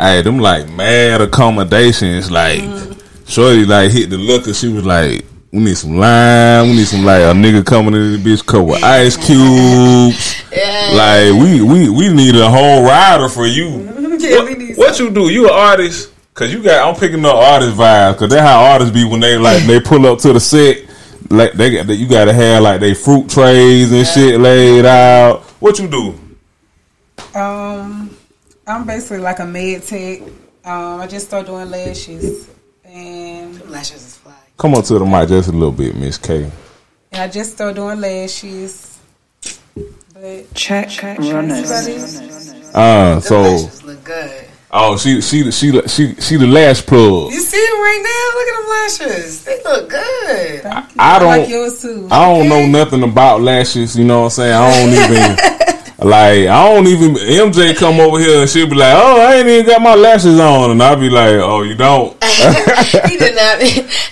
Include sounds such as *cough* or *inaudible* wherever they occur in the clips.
Hey, them like mad accommodations. Like, shorty like hit the liquor. She was like, "We need some lime. We need some like a nigga coming in this bitch cup with ice cubes. Like, we we we need a whole rider for you. *laughs* Yeah, we need What you do? You an artist? Cause you got. I'm picking up artist vibes. Cause that's how artists be when they like they pull up to the set. Like they got you got to have like they fruit trays and shit laid out. What you do? Um, I'm basically like a med tech. Um, I just started doing lashes, and Lashes is fly. Come on to the mic just a little bit, Miss K. and I just started doing lashes. But Check runners. everybody, Uh, so Lashes look good. oh she she she she she the lash plug. You see them right now? Look at them lashes. They look good. thank you. I don't- like yours too. I don't know nothing about lashes. You know what I'm saying? I don't even. *laughs* Like I don't even MJ come over here and she'll be like, "Oh, I ain't even got my lashes on," and I'll be like, "Oh, you don't." *laughs* he did not.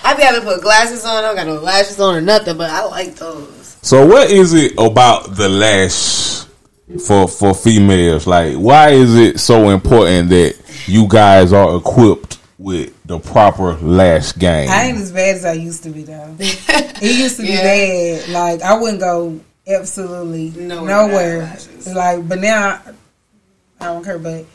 I be having to put glasses on. I don't got no lashes on or nothing, but I like those. So what is it about the lash for for females? Like why is it so important that you guys are equipped with the proper lash game? I ain't as bad as I used to be though. it used to be *laughs* Yeah. bad. Like I wouldn't go absolutely Nowhere nowhere. Like, but now I don't care. But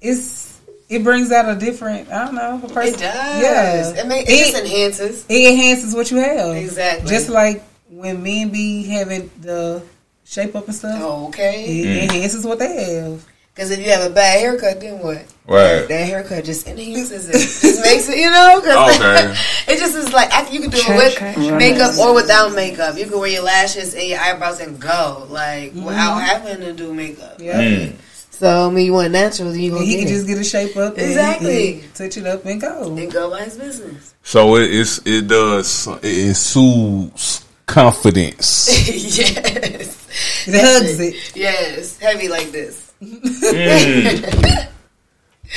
it's it brings out a different. I don't know. A person, It does. Yeah. It, make, it, It- just enhances. it enhances what you have. Exactly. Just like when men be having the shape up and stuff, Okay. it mm. enhances what they have. Because if you have a bad haircut, then what? Right. That haircut just enhances it. just makes it, you know? 'cause Okay. *laughs* it just is like, I- you can do it with check, makeup or without makeup. You can wear your lashes and your eyebrows and go. Like, Mm-hmm. without having to do makeup. Yeah. Mm. So, I mean, you want natural, then you And gonna he can it. just get a shape up, Exactly. and touch it up and go. and go by his business. So it is it does it exudes confidence. *laughs* yes. It hugs it. Yes. Heavy like this. Mm.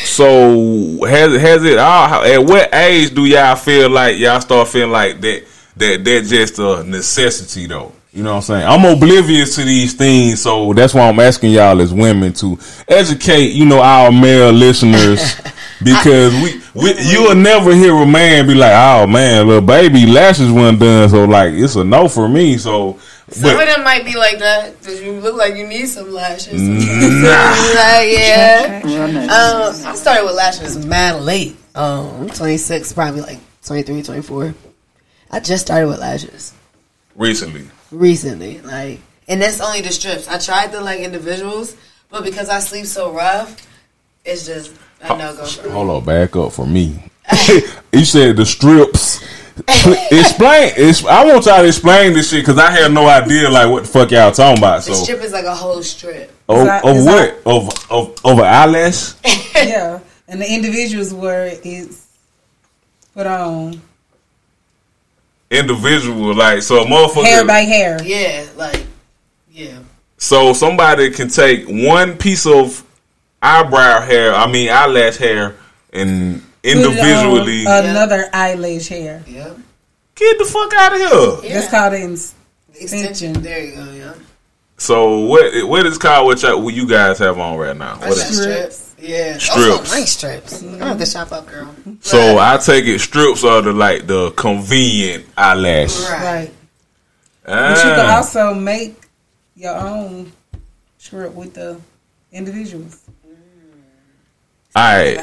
So has has it all? At what age do y'all feel like y'all start feeling like that? That that just a necessity though. You know what I'm saying? I'm oblivious to these things, so that's why I'm asking y'all as women to educate. You know our male listeners. *laughs* Because we, we, you'll never hear a man be like, "Oh man, little baby lashes weren't done," so like it's a no for me. So, Some but of them might be like that because you look like you need some lashes. nah, *laughs* like, yeah. Um, I started with lashes mad late. Um, I'm 26, probably like 23, 24. I just started with lashes recently. recently, like, and that's only the strips. I tried the like individuals, but because I sleep so rough, it's just a no go. Hold on, back up for me. *laughs* *laughs* you said the strips. *laughs* explain. It's, I want y'all to explain this shit because I had no idea like what the fuck y'all talking about. The strip is like a whole strip. of, Is that- of is what? Of of of an eyelash? *laughs* yeah, and the individuals where it's put on Individual, like so, a motherfucker. hair by hair. Yeah, like, yeah. So somebody can take one piece of eyebrow hair, I mean eyelash hair, and Put it on individually another eyelash hair. Yeah. get the fuck out of here. That's called an Extension. extension. There you go, yeah. So what what is called what, y'all, what you guys have on right now? What That's strips. Yeah. Strips. Also nice strips. I have to shop up, girl. so I take it strips are the like the convenient eyelash. Right. Right. But you can Ah. also make your own strip with the individuals. All right.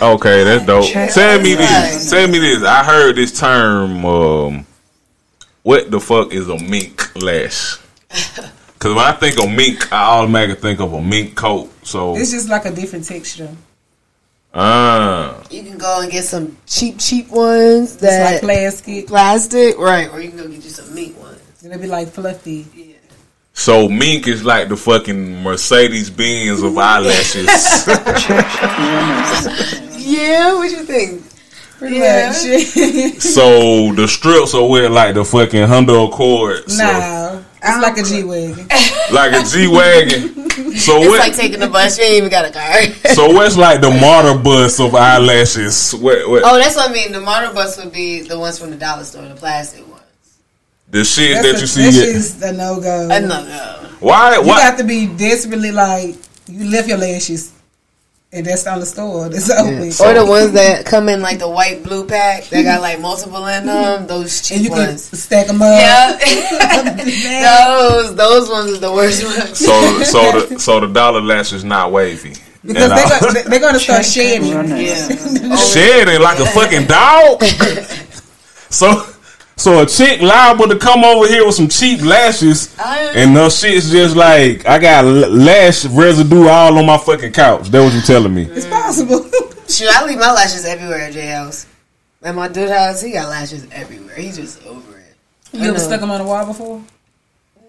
Okay, that's dope. Check. Tell me this. Tell me this. I heard this term. Um, what the fuck is a mink lash? *laughs* Because when I think of mink, I automatically think of a mink coat. So, It's just like a different texture. ah, You can go and get some cheap, cheap ones It's like that plastic. plastic, right? Or you can go get you some mink ones. It'll be like fluffy. Yeah. So mink is like the fucking Mercedes Benz of eyelashes. *laughs* Yeah, what you think? Yeah. *laughs* so the strips are with like the fucking Honda Accord, so, no. It's like a G Wagon. *laughs* like a G wagon. So It's what? like taking the bus. You ain't even got a car. so what's like the martyr bus of eyelashes? What, what oh, that's what I mean. The motor bus would be the ones from the dollar store, the plastic ones. The shit That's that a, you see? That's it- just a no go. Another. Why? You Why? have to be desperately like you lift your lashes. and that's on the store. That's open. Or the ones that come in like the white blue pack that got like multiple in them. Those and cheap you can ones. stack them up. Yeah, *laughs* *laughs* those those ones are the worst *laughs* ones. So so the so the dollar lash is not wavy. Because And, they're, gonna, they're gonna start shedding. Runners. Yeah. shedding like a fucking dog. so so a chick liable to come over here with some cheap lashes uh. and no shit's just like I got l- lash residue all on my fucking couch. That what you telling me? It's possible. *laughs* Shoot, I leave my lashes everywhere at J House. At my dude house, he got lashes everywhere. He's just over it. you ever stuck them on the wall before?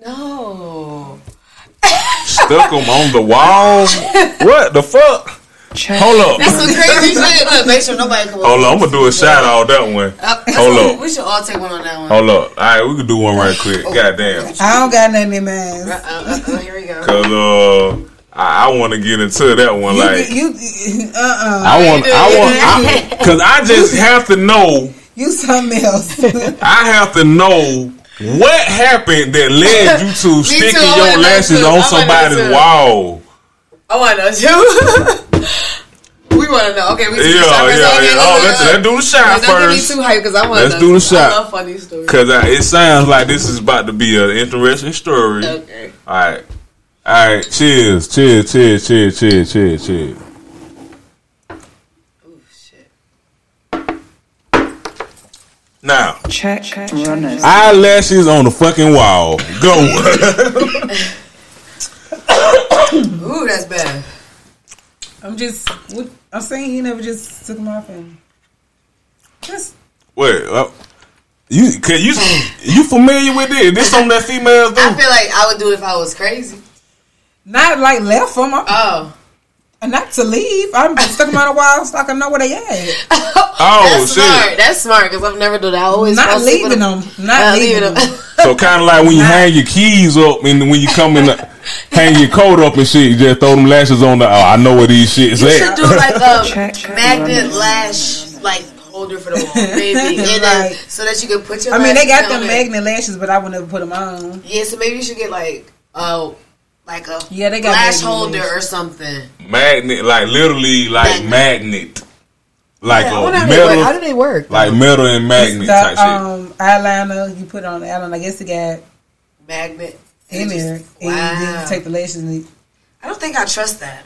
No. Stuck them on the wall. *laughs* What the fuck? Check. Hold up. That's some crazy *laughs* shit. Look, make sure nobody come Hold up, I'm gonna do a shout out that one. Uh, Hold up. We should all take one on that one. Hold up. All right, we can do one right quick. Goddamn. I don't got nothing in mine. Uh, uh, uh, here we go. Cause uh, I, I want to get into that one. Like you, you, uh, uh I want, I want, *laughs* cause I just have to know. you something else. *laughs* I have to know what happened that led you to sticking too, your lashes on somebody's too. wall. I want to know too. We want to know. Okay, we Yeah, do the shot yeah, first. yeah. Okay, Oh, look, let's look, let's do the look. shot Don't get me first. too hyped because I want Let's do the shot. I love funny stories. Cause I, it sounds like this is about to be an interesting story. All Okay. right, all right. Cheers, cheers, cheers, cheers, cheers, cheers, cheers. Oh shit. Now, Check. Runners. eyelashes on the fucking wall. Go. *laughs* Ooh, that's bad. I'm just, what, I'm saying you never just took them off and just Wait, uh, you can you you familiar with this? This something that females do? I feel like I would do it if I was crazy. not like left from them, Oh. Not to leave. I'm just stuck them on the wall so I can know where they at. *laughs* Oh That's shit! smart. That's smart because I've never done that. I always Not leaving with them. Not Not leaving leaving them. them. So kind of like when you hang your keys up and when you come in, the, *laughs* hang your coat up and shit, you just throw them lashes on the. Oh, I know where these shits You should do like a *laughs* Check, check, magnet runners. lash like holder for the wall, maybe, and then Right. so that you can put your. I mean, they got lashes them magnet lashes, but I would never put them on. Yeah, so maybe you should get like oh, like a Yeah, they got lash holder or something. magnet, like literally, like magnet, like Yeah, I a wonder how they work. How do they work? like metal and magnet the type shit. um, eyeliner you put on the eyeliner. I guess it got magnet in there, just- and Wow. you take the lashes and I don't think I trust that.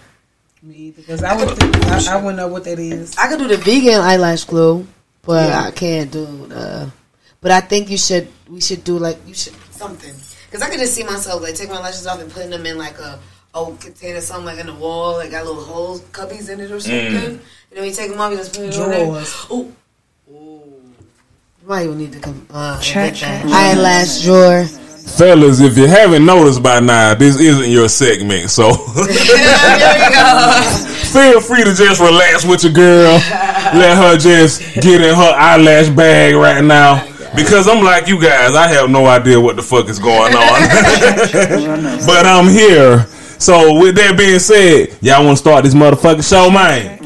me because I would think, I, I wouldn't know what that is. I could do the vegan eyelash glue, but I can't do the. But I think you should. We should do like you should something because I could just see myself like take my lashes off and putting them in like a old container, something like in the wall, like got little holes, cubbies in it or something. Mm. You know, you take them off, you just put it on there. Drawers. Ooh, ooh. Might even need to come. Uh, Check, get that. eyelash drawer. Fellas, if you haven't noticed by now, this isn't your segment, so *laughs* there we go. feel free to just relax with your girl. *laughs* Let her just get in her eyelash bag right now. Because I'm like you guys, I have no idea what the fuck is going *laughs* on. *laughs* But I'm here. So with that being said, y'all want to start this motherfucking show, man?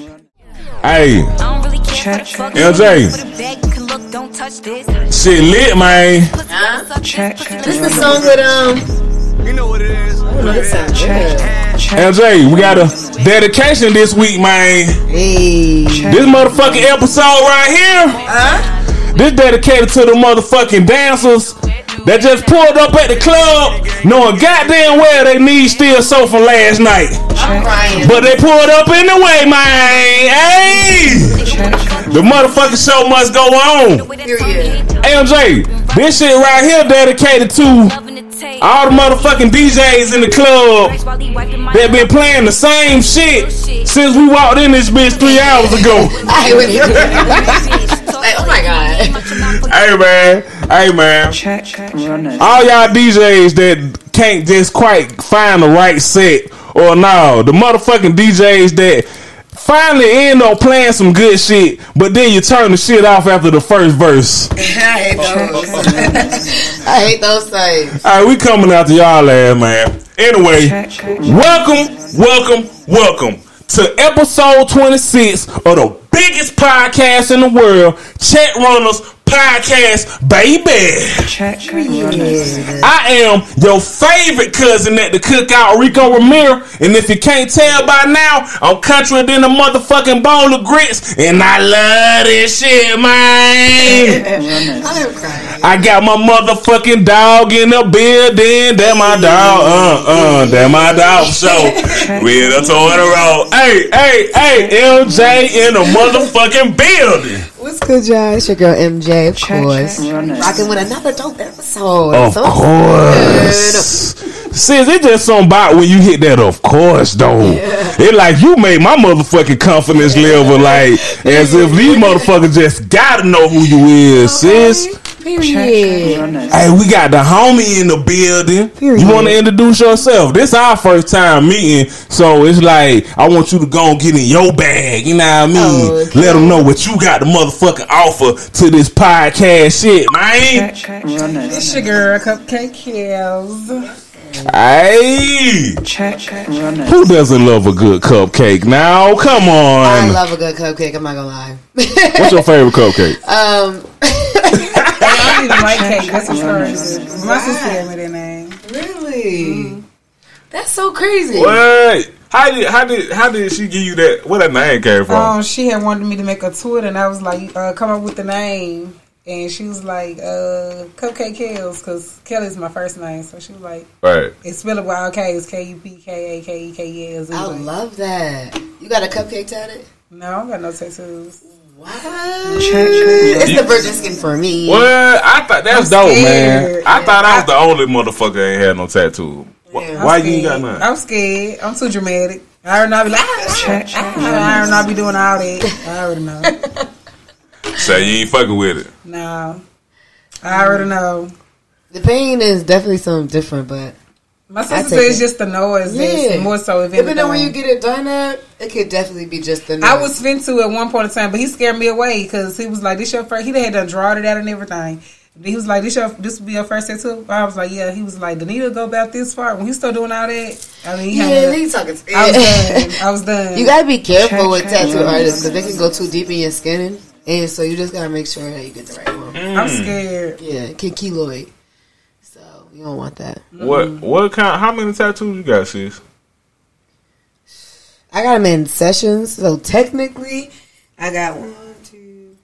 Hey, I don't really Check, for the fuck LJ. you Put it back, you can look, don't touch this. shit lit, man. Huh? Check. This is the song with um. You know what it is. This sounds Check. LJ, we got a dedication this week, man. Hey. This motherfucking episode right here. Huh? This dedicated to the motherfucking dancers that just pulled up at the club, knowing goddamn well they need still so from last night. But they pulled up anyway, man. Hey! The motherfucking show must go on. LJ, this shit right here dedicated to all the motherfucking DJs in the club that been playing the same shit since we walked in this bitch three hours ago. *laughs* *laughs* Like, oh my god. Hey man, hey man. Check. check, Runners. all y'all DJs that can't just quite find the right set, or no, the motherfucking DJs that finally end up playing some good shit, but then you turn the shit off after the first verse. *laughs* I hate those. *laughs* I hate those things. All right, we coming after y'all ass, man. Anyway, Check. welcome, welcome, welcome to episode 26 of the biggest podcast in the world, Check Runners podcast, baby. Check. I am your favorite cousin at the cookout, Rico Ramirez. And if you can't tell by now, I'm country than a motherfucking bowl of grits. And I love this shit, man. I am crying. I got my motherfucking dog in the building. That my dog. Uh, uh, that my dog. So, we in a tour the road. Hey, hey, hey, LJ in the motherfucking building. What's good, y'all? It's your girl MJ, of Check, course. check, runners. Rocking with another dope episode. Of So course. Sis, it just something about when you hit that of course though. It like you made my motherfucking confidence level like as if these motherfuckers just gotta know who you is, sis. Period. Hey, we got the homie in the building. Period. You want to introduce yourself? This our first time meeting, so it's like I want you to go and get in your bag. You know what I mean? Okay. Let them know what you got to motherfucking offer to this podcast shit, man. Check runners. It's your girl, Cupcake Kills. Hey, Check runners. who doesn't love a good cupcake? Now, come on. I love a good cupcake. I'm not gonna lie. What's your favorite cupcake? *laughs* um, I don't even like cake. That's what's crazy. My sister gave me that name. really? That's so crazy. What? How did how did how did she give you that? Where that name came from? Um, she had wanted me to make a Twitter, and I was like, uh, "Come up with the name." And she was like, uh, "Cupcake Kills," because Kelly's my first name. So she was like, right. "It's spelled with all K's, K U P K A K E K E L love that. You got a cupcake tatted? No, I don't got no tattoos. What? It's the virgin skin for me. Well, I thought that's I'm dope, man. I thought I was the only motherfucker that ain't had no tattoo. Yeah. Why you ain't got none? I'm scared. I'm too dramatic. I already know. I be like, ah, Check, check ah, I already know. I be doing all that. I already know. *laughs* Say you ain't fucking with it. No, I already mm. know. The pain is definitely something different, but My sister take says it. just the noise. yeah, That's more so. If Depending on when you get it done at, it could definitely be just the. I noise. was finna at one point in time, but he scared me away because he was like, "This your first. He had done draw it out and everything. He was like, "This your this will be your first tattoo." I was like, "Yeah." He was like, "Danita go about this far." When he still doing all that, I mean, he Yeah, had. he's talking. I was done. I was done. *laughs* You gotta be careful with tattoo artists because they can go too deep in your skin, and so you just gotta make sure that you get the right one. I'm mm. scared. Yeah, it keloid. So you don't want that. What what kind? How many tattoos you got, sis? I got them in sessions, so technically, I got one, two,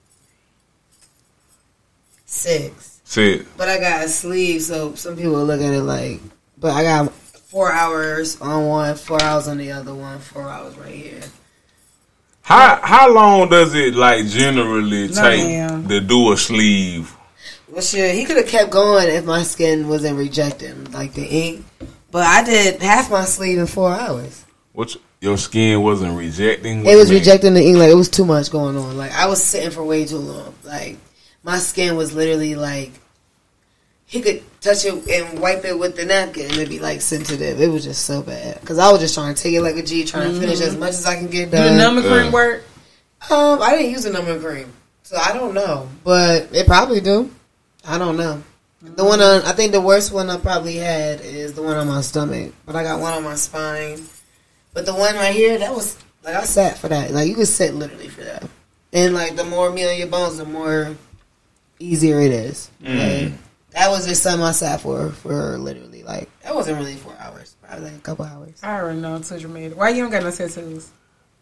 six. Shit. But I got a sleeve, so some people look at it like. But I got four hours on one, four hours on the other one, four hours right here. How how long does it like generally No, take ma'am. to do a sleeve? Well, sure, he could have kept going if my skin wasn't rejecting like the ink. But I did half my sleeve in four hours. What your skin wasn't rejecting? What It was mean? rejecting the ink. Like it was too much going on. Like I was sitting for way too long. Like my skin was literally like he could touch it and wipe it with the napkin and it'd be like sensitive. It was just so bad because I was just trying to take it like a G, trying to finish as much as I can get Do the done. number Uh. cream work? Um, I didn't use a numbing cream, so I don't know, but it probably do. I don't know. The one on, I think the worst one I probably had is the one on my stomach, but I got one on my spine. But the one right here, that was like I sat for that. Like you could sit literally for that, and like the more meat on your bones, the more easier it is. Like, that was just something I sat for for literally like that wasn't really four hours, probably like a couple hours. I already know. I'm too. Why you don't got no tattoos?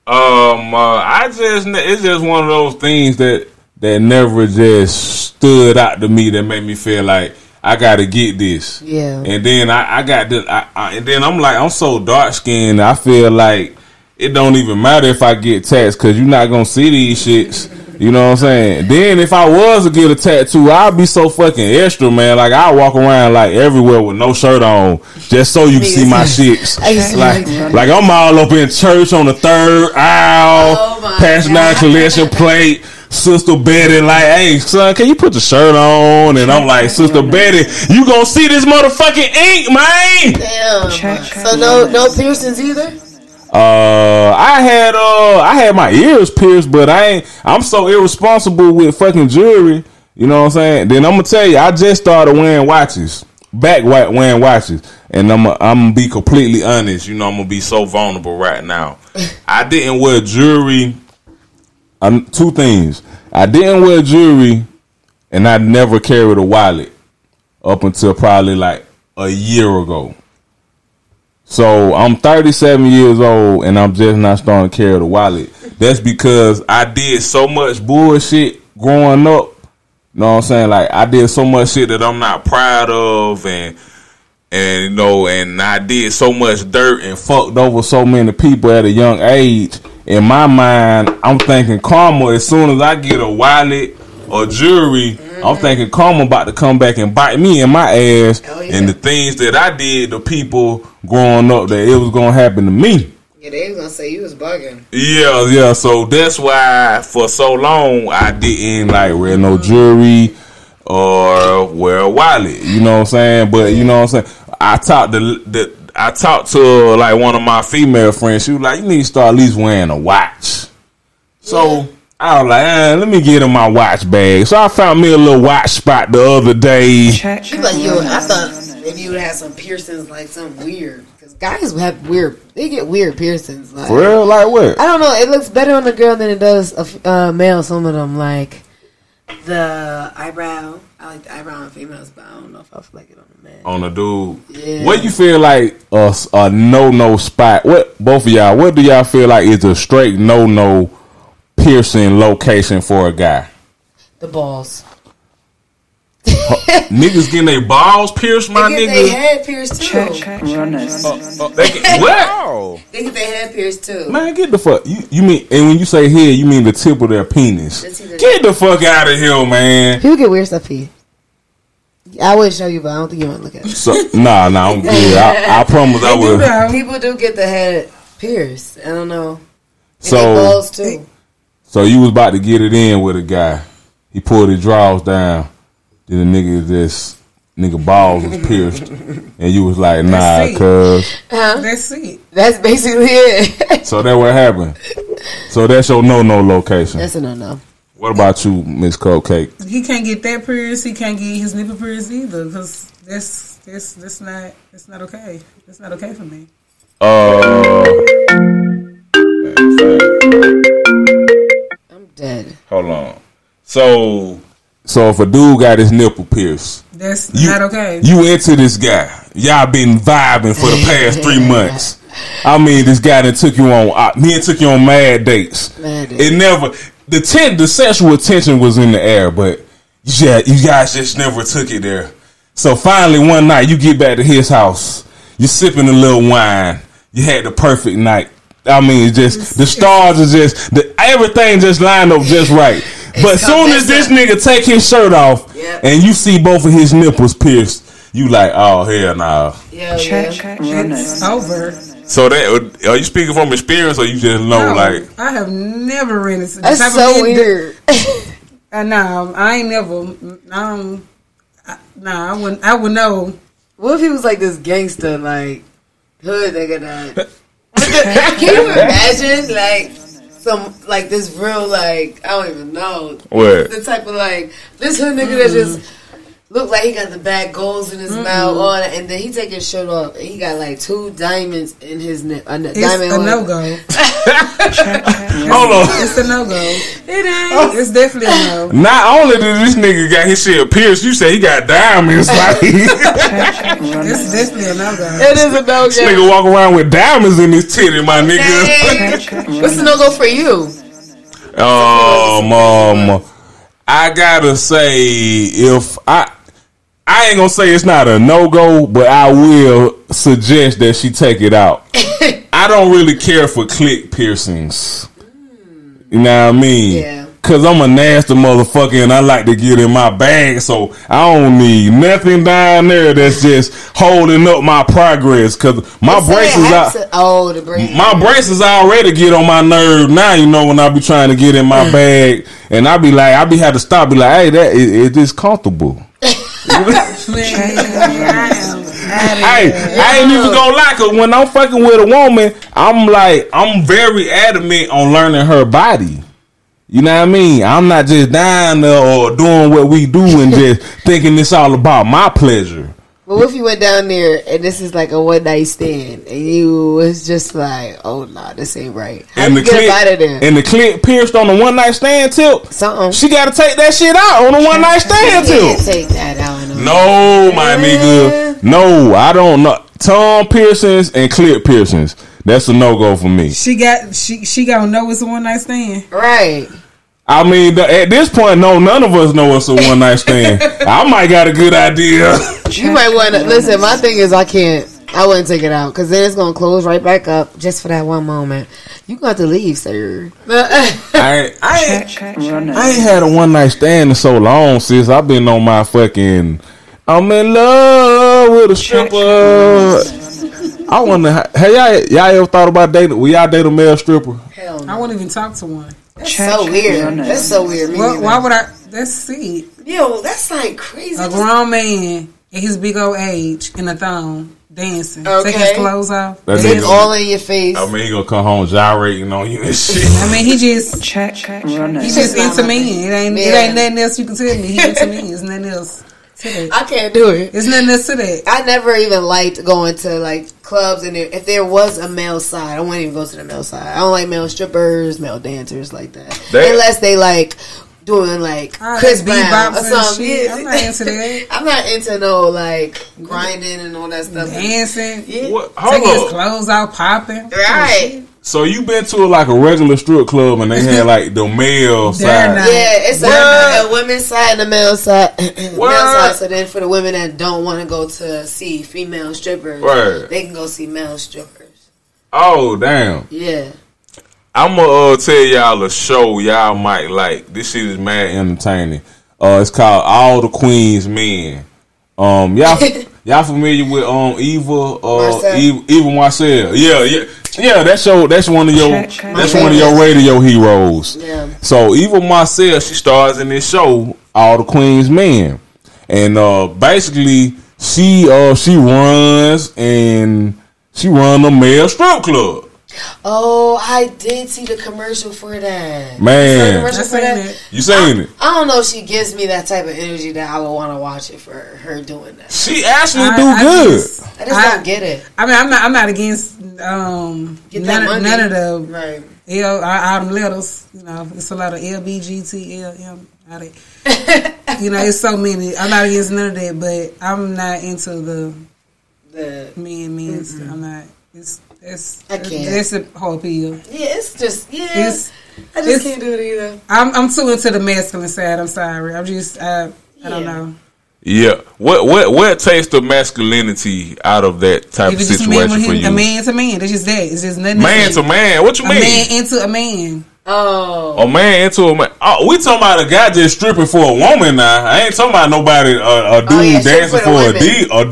Um, uh, I just it's just one of those things that that never just stood out to me that made me feel like I got to get this. Yeah. And then I, I got the, I, I, and then I'm like, I'm so dark skinned. I feel like it don't even matter if I get taxed because you're not gonna see these shits. You know what I'm saying? Then if I was to get a tattoo, I'd be so fucking extra, man. Like I walk around like everywhere with no shirt on, just so you can see my shits. I used to be Like, like I'm all up in church on the third aisle, Oh my passing out collection plate. Sister Betty, like, hey son, can you put the shirt on? And I'm like, Sister Betty, you gonna see this motherfucking ink, man? Damn. Check. So no no piercings either. Uh, I had uh, I had my ears pierced, but I ain't. I'm so irresponsible with fucking jewelry. You know what I'm saying? Then I'm gonna tell you, I just started wearing watches, back wearing watches, and I'm I'm gonna be completely honest. You know, I'm gonna be so vulnerable right now. *laughs* I didn't wear jewelry. Um, two things. I didn't wear jewelry and I never carried a wallet up until probably like a year ago. So I'm 37 years old and I'm just not starting to carry the wallet. That's because I did so much bullshit growing up. You know what I'm saying? Like I did so much shit that I'm not proud of and and you know, and I did so much dirt and fucked over so many people at a young age. In my mind, I'm thinking karma. As soon as I get a wallet or jewelry, I'm mm-hmm. thinking karma about to come back and bite me in my ass. Oh, yeah. And the things that I did to people growing up, that it was gonna happen to me. Yeah, they was gonna say you was bugging. Yeah, yeah. So that's why for so long I didn't like wear no jewelry or wear a wallet. You know what I'm saying? But you know what I'm saying. I talked to the I talked to like one of my female friends. She was like, "You need to start at least wearing a watch." So I was like, eh, "Let me get in my watch bag." So I found me a little watch spot the other day. Check. She like yo. I thought runners. maybe you would have some piercings, like some weird. Because guys have weird. They get weird piercings. Like For real, like what? I don't know. It looks better on a girl than it does a uh, male. Some of them, like the eyebrow. I like the eyebrow on females, but I don't know if I feel like it on a man. on a dude. Yeah. What you feel like a, a no no spot? What both of y'all? What do y'all feel like is a straight no no piercing location for a guy? The balls. Niggas getting their balls pierced, my they get their nigga. head pierced too. Check. Check. Runners. Uh, they get, *laughs* what? They get their head pierced too. Man, get the fuck. You, you mean? And when you say head, you mean the tip of their penis? That's Get the fuck out of here, man. People get weird stuff here. I would show you, but I don't think you want to look at it. So nah, nah, I'm good. I, I promise I *laughs* They do will. though. People do get the head pierced. I don't know. And So balls too. So you was about to get it in with a guy. He pulled his drawers down. Then the nigga just nigga balls was pierced, and you was like, nah, cuz. Huh? That's it. That's basically it. *laughs* So that what happened. So that's your no no location. That's a no no. What about you, Miss Cupcake? He can't get that pierced. He can't get his nipple pierced either. Because that's that's that's not that's not okay. That's not okay for me. Uh, I'm dead. hold on. So so if a dude got his nipple pierced, That's you not okay. you into this guy. Y'all been vibing for the past three *laughs* months. I mean, this guy that took you on, uh, me and took you on mad dates. Mad dates. It never the ten, the sexual tension was in the air, but yeah, you guys just never took it there. So finally, one night, you get back to his house. You sipping a little wine. You had the perfect night. I mean, it's just the stars are just the everything just lined up just right. But as soon as this nigga take his shirt off Yep. and you see both of his nipples pierced, you like, oh hell nah. Yeah, Check. yeah. Runners. It's over. So that are you speaking from experience or you just know No, like I have never ran into That's so men weird. *laughs* Uh, nah, I ain't never. Um, I, nah, I wouldn't. I would know. what if he was like this gangster, like hood nigga that? *laughs* Can you imagine like some like this real like I don't even know what? the type of like this hood nigga that mm-hmm. just look like he got the bad goals in his mouth on it, and then he take his shirt off and he got like two diamonds in his neck. A It's diamond a no go. Check. Check. Hold on. It's a no go. It ain't. It's definitely a no. Not only did this nigga got his shit pierced, you say he got diamonds. Like this *laughs* Check. It's definitely a no go. It is a no go. nigga walk around with diamonds in his titty, my nigga. Dang. *laughs* Check. What's the no go for you? Um, um, I gotta say, if I, I ain't gonna say it's not a no go, but I will suggest that she take it out. *laughs* I don't really care for click piercings. You know what I mean? Yeah. Cause I'm a nasty motherfucker and I like to get in my bag, so I don't need nothing down there that's just holding up my progress. Cause my braces are. to- Oh, the braces. My braces already get on my nerve now. You know when I be trying to get in my mm. bag, and I be like, I be had to stop. Be like, hey, that is, is this comfortable? Hey, I ain't even gonna lie, cause when I'm fucking with a woman, I'm like, I'm very adamant on learning her body. You know what I mean? I'm not just there or doing what we do and just thinking it's all about my pleasure. But what if you went down there and this is like a one night stand and you was just like, oh nah, this ain't right. How And the get up out of clip, there? and the clip pierced on the one night stand tip. Something. She got to take that shit out on the one night stand You can't tip. take that out. No. No, my nigga. No, I don't know. Tom piercings and clip piercings. That's a no go for me. She got she she gonna know it's a one night stand. Right. I mean, the, at this point, no, none of us know it's a one night stand. *laughs* I might got a good idea. You might want to listen. My thing is, I can't. I wouldn't take it out because then it's gonna close right back up just for that one moment. You got to leave, sir. *laughs* I, ain't- I, ain't, Check, runners. I ain't had a one night stand in so long, sis. I've been on my fucking. I'm in love with a stripper. I wonder, have y'all, y'all ever thought about dating? Will y'all date a male stripper? Hell I no. wouldn't even talk to one. That's Check, so weird. runners. That's so weird. Well, why would I? That's it. Yo, that's like crazy. A grown man at his big old age in a thong dancing, Okay. take his clothes off. That's dance. It's all in your face. I mean, he gonna come home gyrating on you and shit. I mean, he just Check, check, runners. he just into me. It ain't it ain't nothing else you can tell me. He into me. It's nothing else to that. I can't do it. It's nothing else to that. I never even liked going to like clubs, and if there was a male side, I wouldn't even go to the male side. I don't like male strippers, male dancers like that, They- unless they like doing like Ah, Chris Brown or and something. shit. Yeah. I'm not into that. *laughs* I'm not into no like grinding and all that stuff. Dancing, Yeah. What? taking his clothes out, popping. Right. So you been to like a regular strip club and they had *laughs* like the male side? not. Yeah, it's a, What? a women's side and a male side. *clears throat* male side. So then, for the women that don't want to go to see female strippers, Right. they can go see male strippers. Oh damn! Yeah. I'm gonna uh, tell y'all a show y'all might like. This shit is mad entertaining. Uh, it's called All the Queen's Men. Um, y'all, *laughs* y'all familiar with um Eva? Uh, Marcille? Eva, Eva Marcille. Yeah, yeah, yeah. That's your. That's one of your. Check, check. That's one of your radio heroes. Yeah. So Eva Marcille, she stars in this show, All the Queen's Men, and uh, basically she uh she runs and she run a male strip club. Oh, I did see the commercial for that. Man. You saw commercial for that? it. You saying it? I don't know if she gives me that type of energy that I would want to watch it for her doing that. She actually I- do I good. just- I just I- don't get it. I mean, I'm not. I'm not against um Get that none, money. none of the Right. L all them letters. You know, it's a lot of L B G T L M. all that. *laughs* You know, it's so many. I'm not against none of that, but I'm not into the The men men's. I'm not. It's it's I can't. it's a whole appeal. yeah, it's just yeah. It's I just can't do it either. I'm I'm too into the masculine side. I'm sorry. I'm just I I don't know. Yeah. What what what takes the masculinity out of that type If of it's just a man, situation for you? a man to man, it's just that. It's just nothing. Man to man. What you a mean? man into a man. Oh, A man into a man. Oh, we talking about a guy just stripping for a woman now. I ain't talking about nobody uh, a dude Oh, yeah, dancing for for, the a, women. D, a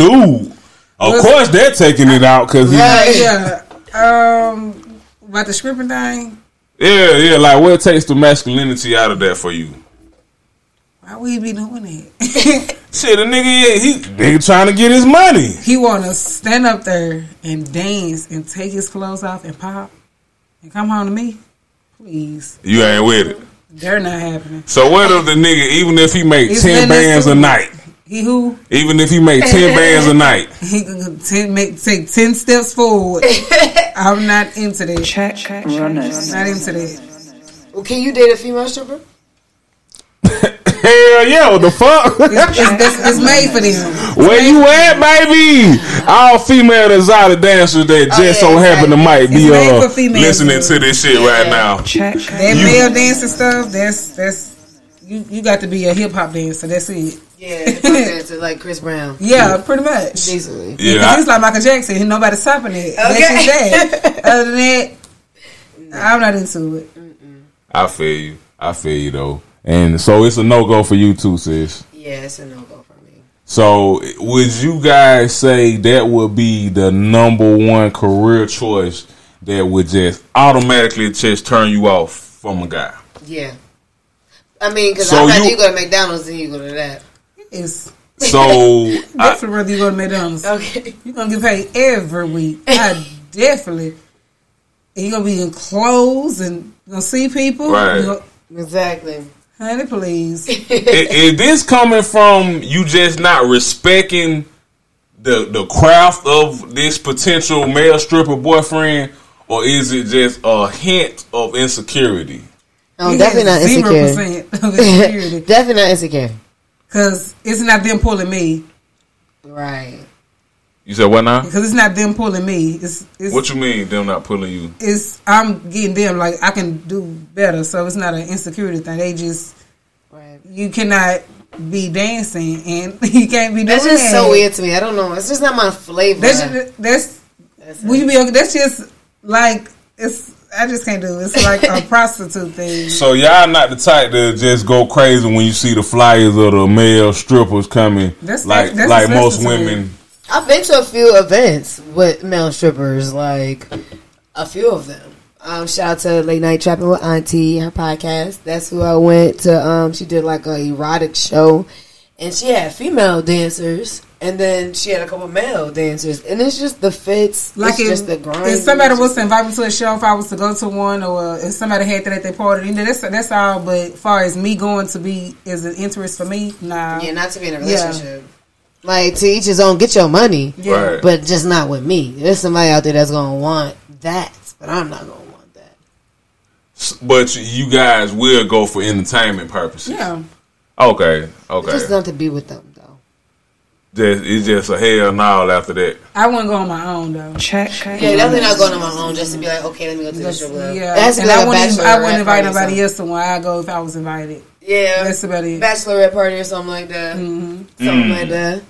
dude. Of Listen. course, they're taking it out because he. Right. Yeah. Um, about the stripping thing. Yeah, yeah. Like, what takes the masculinity out of that for you? Why would he be doing that? *laughs* Shit, a nigga, yeah, he nigga trying to get his money. he want to stand up there and dance and take his clothes off and pop and come home to me. Please, You ain't with it. they're not happening. So what if the nigga, even if he make It's ten bands a night, He who even if he make ten *laughs* bands a night, he can ten, make take ten steps forward. *laughs* I'm not into that. Check, check, runners. Not into that. well, can you date a female stripper? *laughs* hell yeah, what the fuck? It's, it's, it's made for them. Where you at, baby? All female exotic dancers that just Oh, yeah, so happen to might be It's made uh, for females, listening to this shit right now. Check, That You- male dancing stuff. That's that's you. You got to be a hip hop dancer. That's it. Yeah, hip-hop like Chris Brown. Yeah, pretty much. Basically. Yeah, I- he's like Michael Jackson. Nobody's stopping it. That's Okay. just that. *laughs* Other than that, I'm not into it. I feel you. I feel you though. And so it's a no go for you too, sis. Yeah, it's a no go for me. So would you guys say that would be the number one career choice that would just automatically just turn you off from a guy? Yeah. I mean, because So I'd rather you- you go to McDonald's and you go to that. It's So *laughs* I, definitely whether you go to McDonald's. Okay. You're gonna get paid every week. I *laughs* definitely. And you're gonna be in clothes and you gonna see people. Right. Gonna- Exactly. honey, please. *laughs* is, is this coming from you just not respecting the the craft of this potential male stripper boyfriend, or is it just a hint of insecurity? No, He definitely not insecure. 0% of insecurity. definitely not insecure. Because it's not them pulling me. Right. You said what now? Because it's not them pulling me. It's it's What you mean them not pulling you? it's I'm getting them like I can do better. So it's not an insecurity thing. They just Right. you cannot be dancing and *laughs* you can't be doing That's just that. so weird to me. I don't know. It's just not my flavor. That's just, that's That's will you be okay? That's just like it's. I just can't do it. It's like a *laughs* prostitute thing. So y'all not the type to just go crazy when you see the flyers of the male strippers coming, That's- like that's like most women. I've been to a few events with male strippers, like a few of them. Um, shout out to Late Night Trapping with Auntie, her podcast. That's who I went to. Um, she did like a erotic show, and she had female dancers, and then she had a couple male dancers, and it's just the fits, Like it's if, just the grind. if somebody was to invite me to a show, if I was to go to one, or if somebody had that at their party, you know, that's that's all. But as far as me going to be is an interest for me, nah. yeah, not to be in a Yeah. relationship. Like to each his own. Get your money, Yeah. Right. but just not with me. There's somebody out there that's gonna want that, but I'm not gonna want that. But you guys will go for entertainment purposes. Yeah. Okay. Okay. Just not to be with them though. Just, it's just a hell no after that. I wouldn't go on my own though. Check. Yeah, definitely not going on my own just to be like, okay, let me go to the That's- strip club. yeah, It has to and like I a wouldn't, I wouldn't invite party nobody else to one. I go if I was invited. Yeah, That's about it. bachelorette party or something like that. Mm-hmm. Something like that.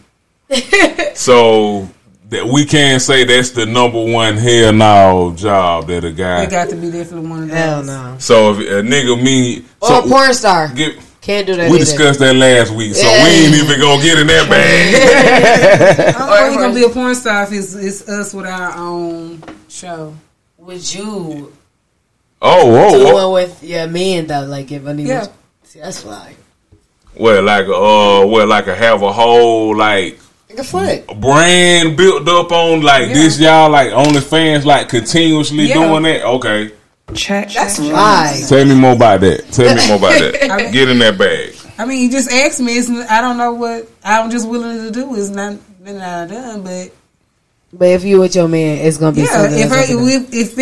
*laughs* So that we can't say that's the number one hell no job that a guy. It got to be definitely one of those. Hell no. So if a nigga me, Or so a porn star. get, Can't do that. we either. discussed that last week, so Yeah. we ain't even gonna get in that *laughs* bag. I don't know you gonna be a porn star if it's, it's us with our own show. Would you oh, do oh, oh. one with your man though? Like if I need Yeah. See, that's fly. Well, like uh, well, like a have a whole like Like a flick. brand built up on like Yeah. this, y'all like OnlyFans, like continuously Yeah. doing that. Okay, Check. That's fly. tell me more about that. Tell me more about that. *laughs* mean- Get in that bag. I mean, you just asked me. It's, I don't know what I'm just willing to do. It's not been not done, but But if you with your man, it's gonna be yeah, something. if I, if, if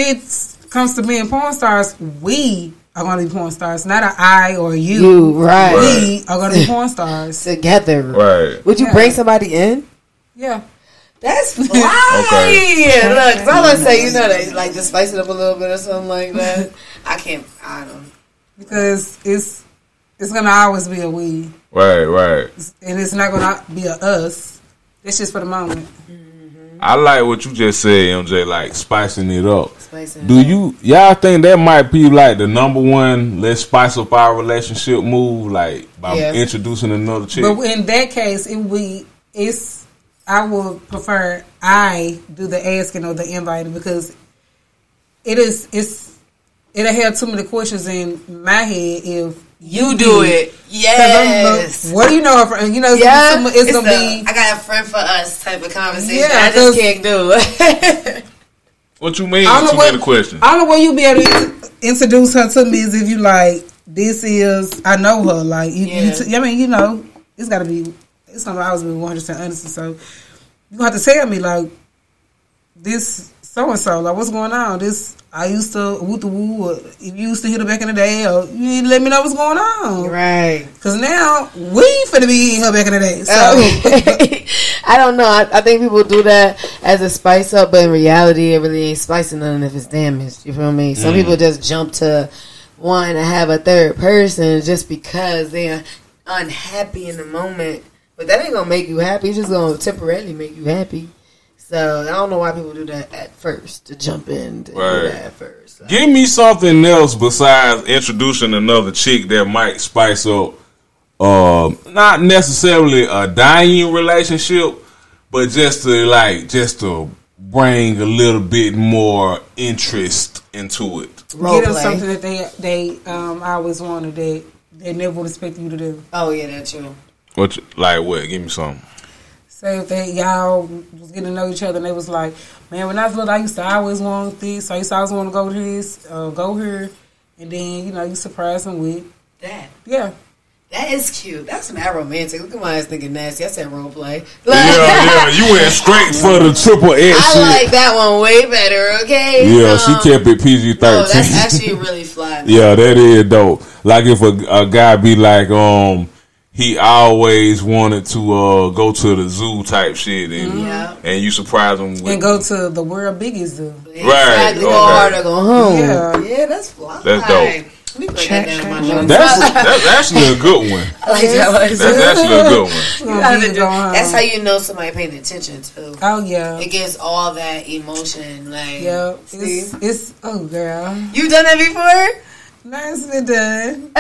it comes to being porn stars, we are going to be porn stars, not an I or you. you right, We are going to be porn stars. *laughs* together. Right. Would you Yeah. bring somebody in? Yeah, That's *laughs* fly. Okay. Look, 'cause I was gonna say, you know, that *laughs* like just spice it up a little bit or something like *laughs* that. I can't. I don't. because it's it's going to always be a we, Right, right. and it's not going to be a us. It's just for the moment. Mm-hmm. I like what you just said, MJ. Like spicing it up. Spice it Do up. you y'all think that might be like the number one let's spice up our relationship move, like by Yeah. introducing another chick? But in that case, it we it's I would prefer I do the asking or the inviting because it is it's it'll have too many questions in my head if You do it. 'Cause I'm Yes. like, what do you know her from? You know, it's, Yeah, gonna, be some- it's gonna a, be I got a friend for us type of conversation. Yeah, I just can't do. *laughs* what you mean? I don't Too know many what questions. I don't you be able to introduce her to me is if you like this is I know her like you, you Yeah. t- I mean you know it's got to be it's gonna always be one hundred percent honest so you gonna have to tell me like this so and so like what's going on this I used to woo the woo or if you used to hit her back in the day or you need to let me know what's going on right. because now we finna be hitting her back in the day so Oh. *laughs* I don't know. I, I think people do that as a spice up, but in reality, it really ain't spicing nothing if it's damaged. You feel me? Some mm. people just jump to wanting to have a third person just because they're unhappy in the moment. But that ain't gonna make you happy. It's just gonna temporarily make you happy. So I don't know why people do that at first to jump in to Right. do that at first. So, Give me something else besides introducing another chick that might spice up, uh, not necessarily a dying relationship, but just to like just to bring a little bit more interest into it. role get them play. something that they they um always wanted that they never would expect you to do. Oh yeah, that's true. What you- like what? Give me some. Say if they y'all was getting to know each other and they was like, man, when I was little, I used to always want this. I used to always want to go to this, uh, go here, and then you know you surprise them with That yeah. That is cute. That's mad romantic. Look at my ass thinking nasty. I said role play. Yeah, yeah, *laughs* you went straight *laughs* for the triple X I shit. like that one way better. Okay. yeah, Um, she kept it PG No, that's actually really fly. *laughs* yeah, that is dope. Like if a, a guy be like, um, he always wanted to uh go to the zoo type shit, and Yeah. and you surprise him with and go to the world biggest zoo. Exactly. Go okay. hard or go home. Yeah. Yeah, that's fly. That's dope. Let me put Check, that down in my check, notes. That's that's actually a good one. Like that. That's actually a good one. *laughs* *laughs* You Gonna gotta be do- going That's how you know somebody paying attention too. Oh yeah, It gets all that emotion. Like, yeah. see? It's, it's oh girl, you done that before? Nicely done.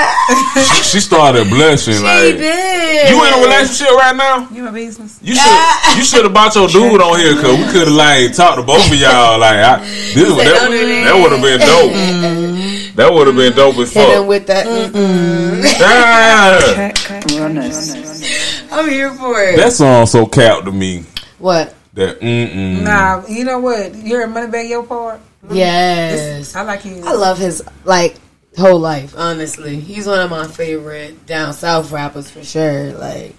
She, she started blushing She like. did. You in a relationship right now? You my business. You should *laughs* you should have bought your dude on here because we could have like talked to both of y'all. Like I, this said, that, that." that would have been dope. That would have been dope as Hit fuck. with that. Mm-mm. I'm here for it. that song so cap to me. what? That mm mm. Nah, you know what? You heard Moneybagg Yo part? Yes. I like his. I love his like whole life. Honestly, he's one of my favorite down south rappers for sure. Like,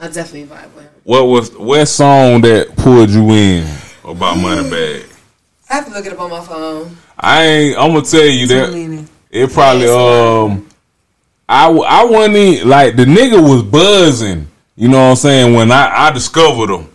I definitely vibe with him. What was what song that pulled you in about Moneybagg? I have to look it up on my phone. I ain't. I'm gonna tell you that it probably Yes. um. I wasn't even, like the nigga was buzzing. You know what I'm saying when I I discovered him.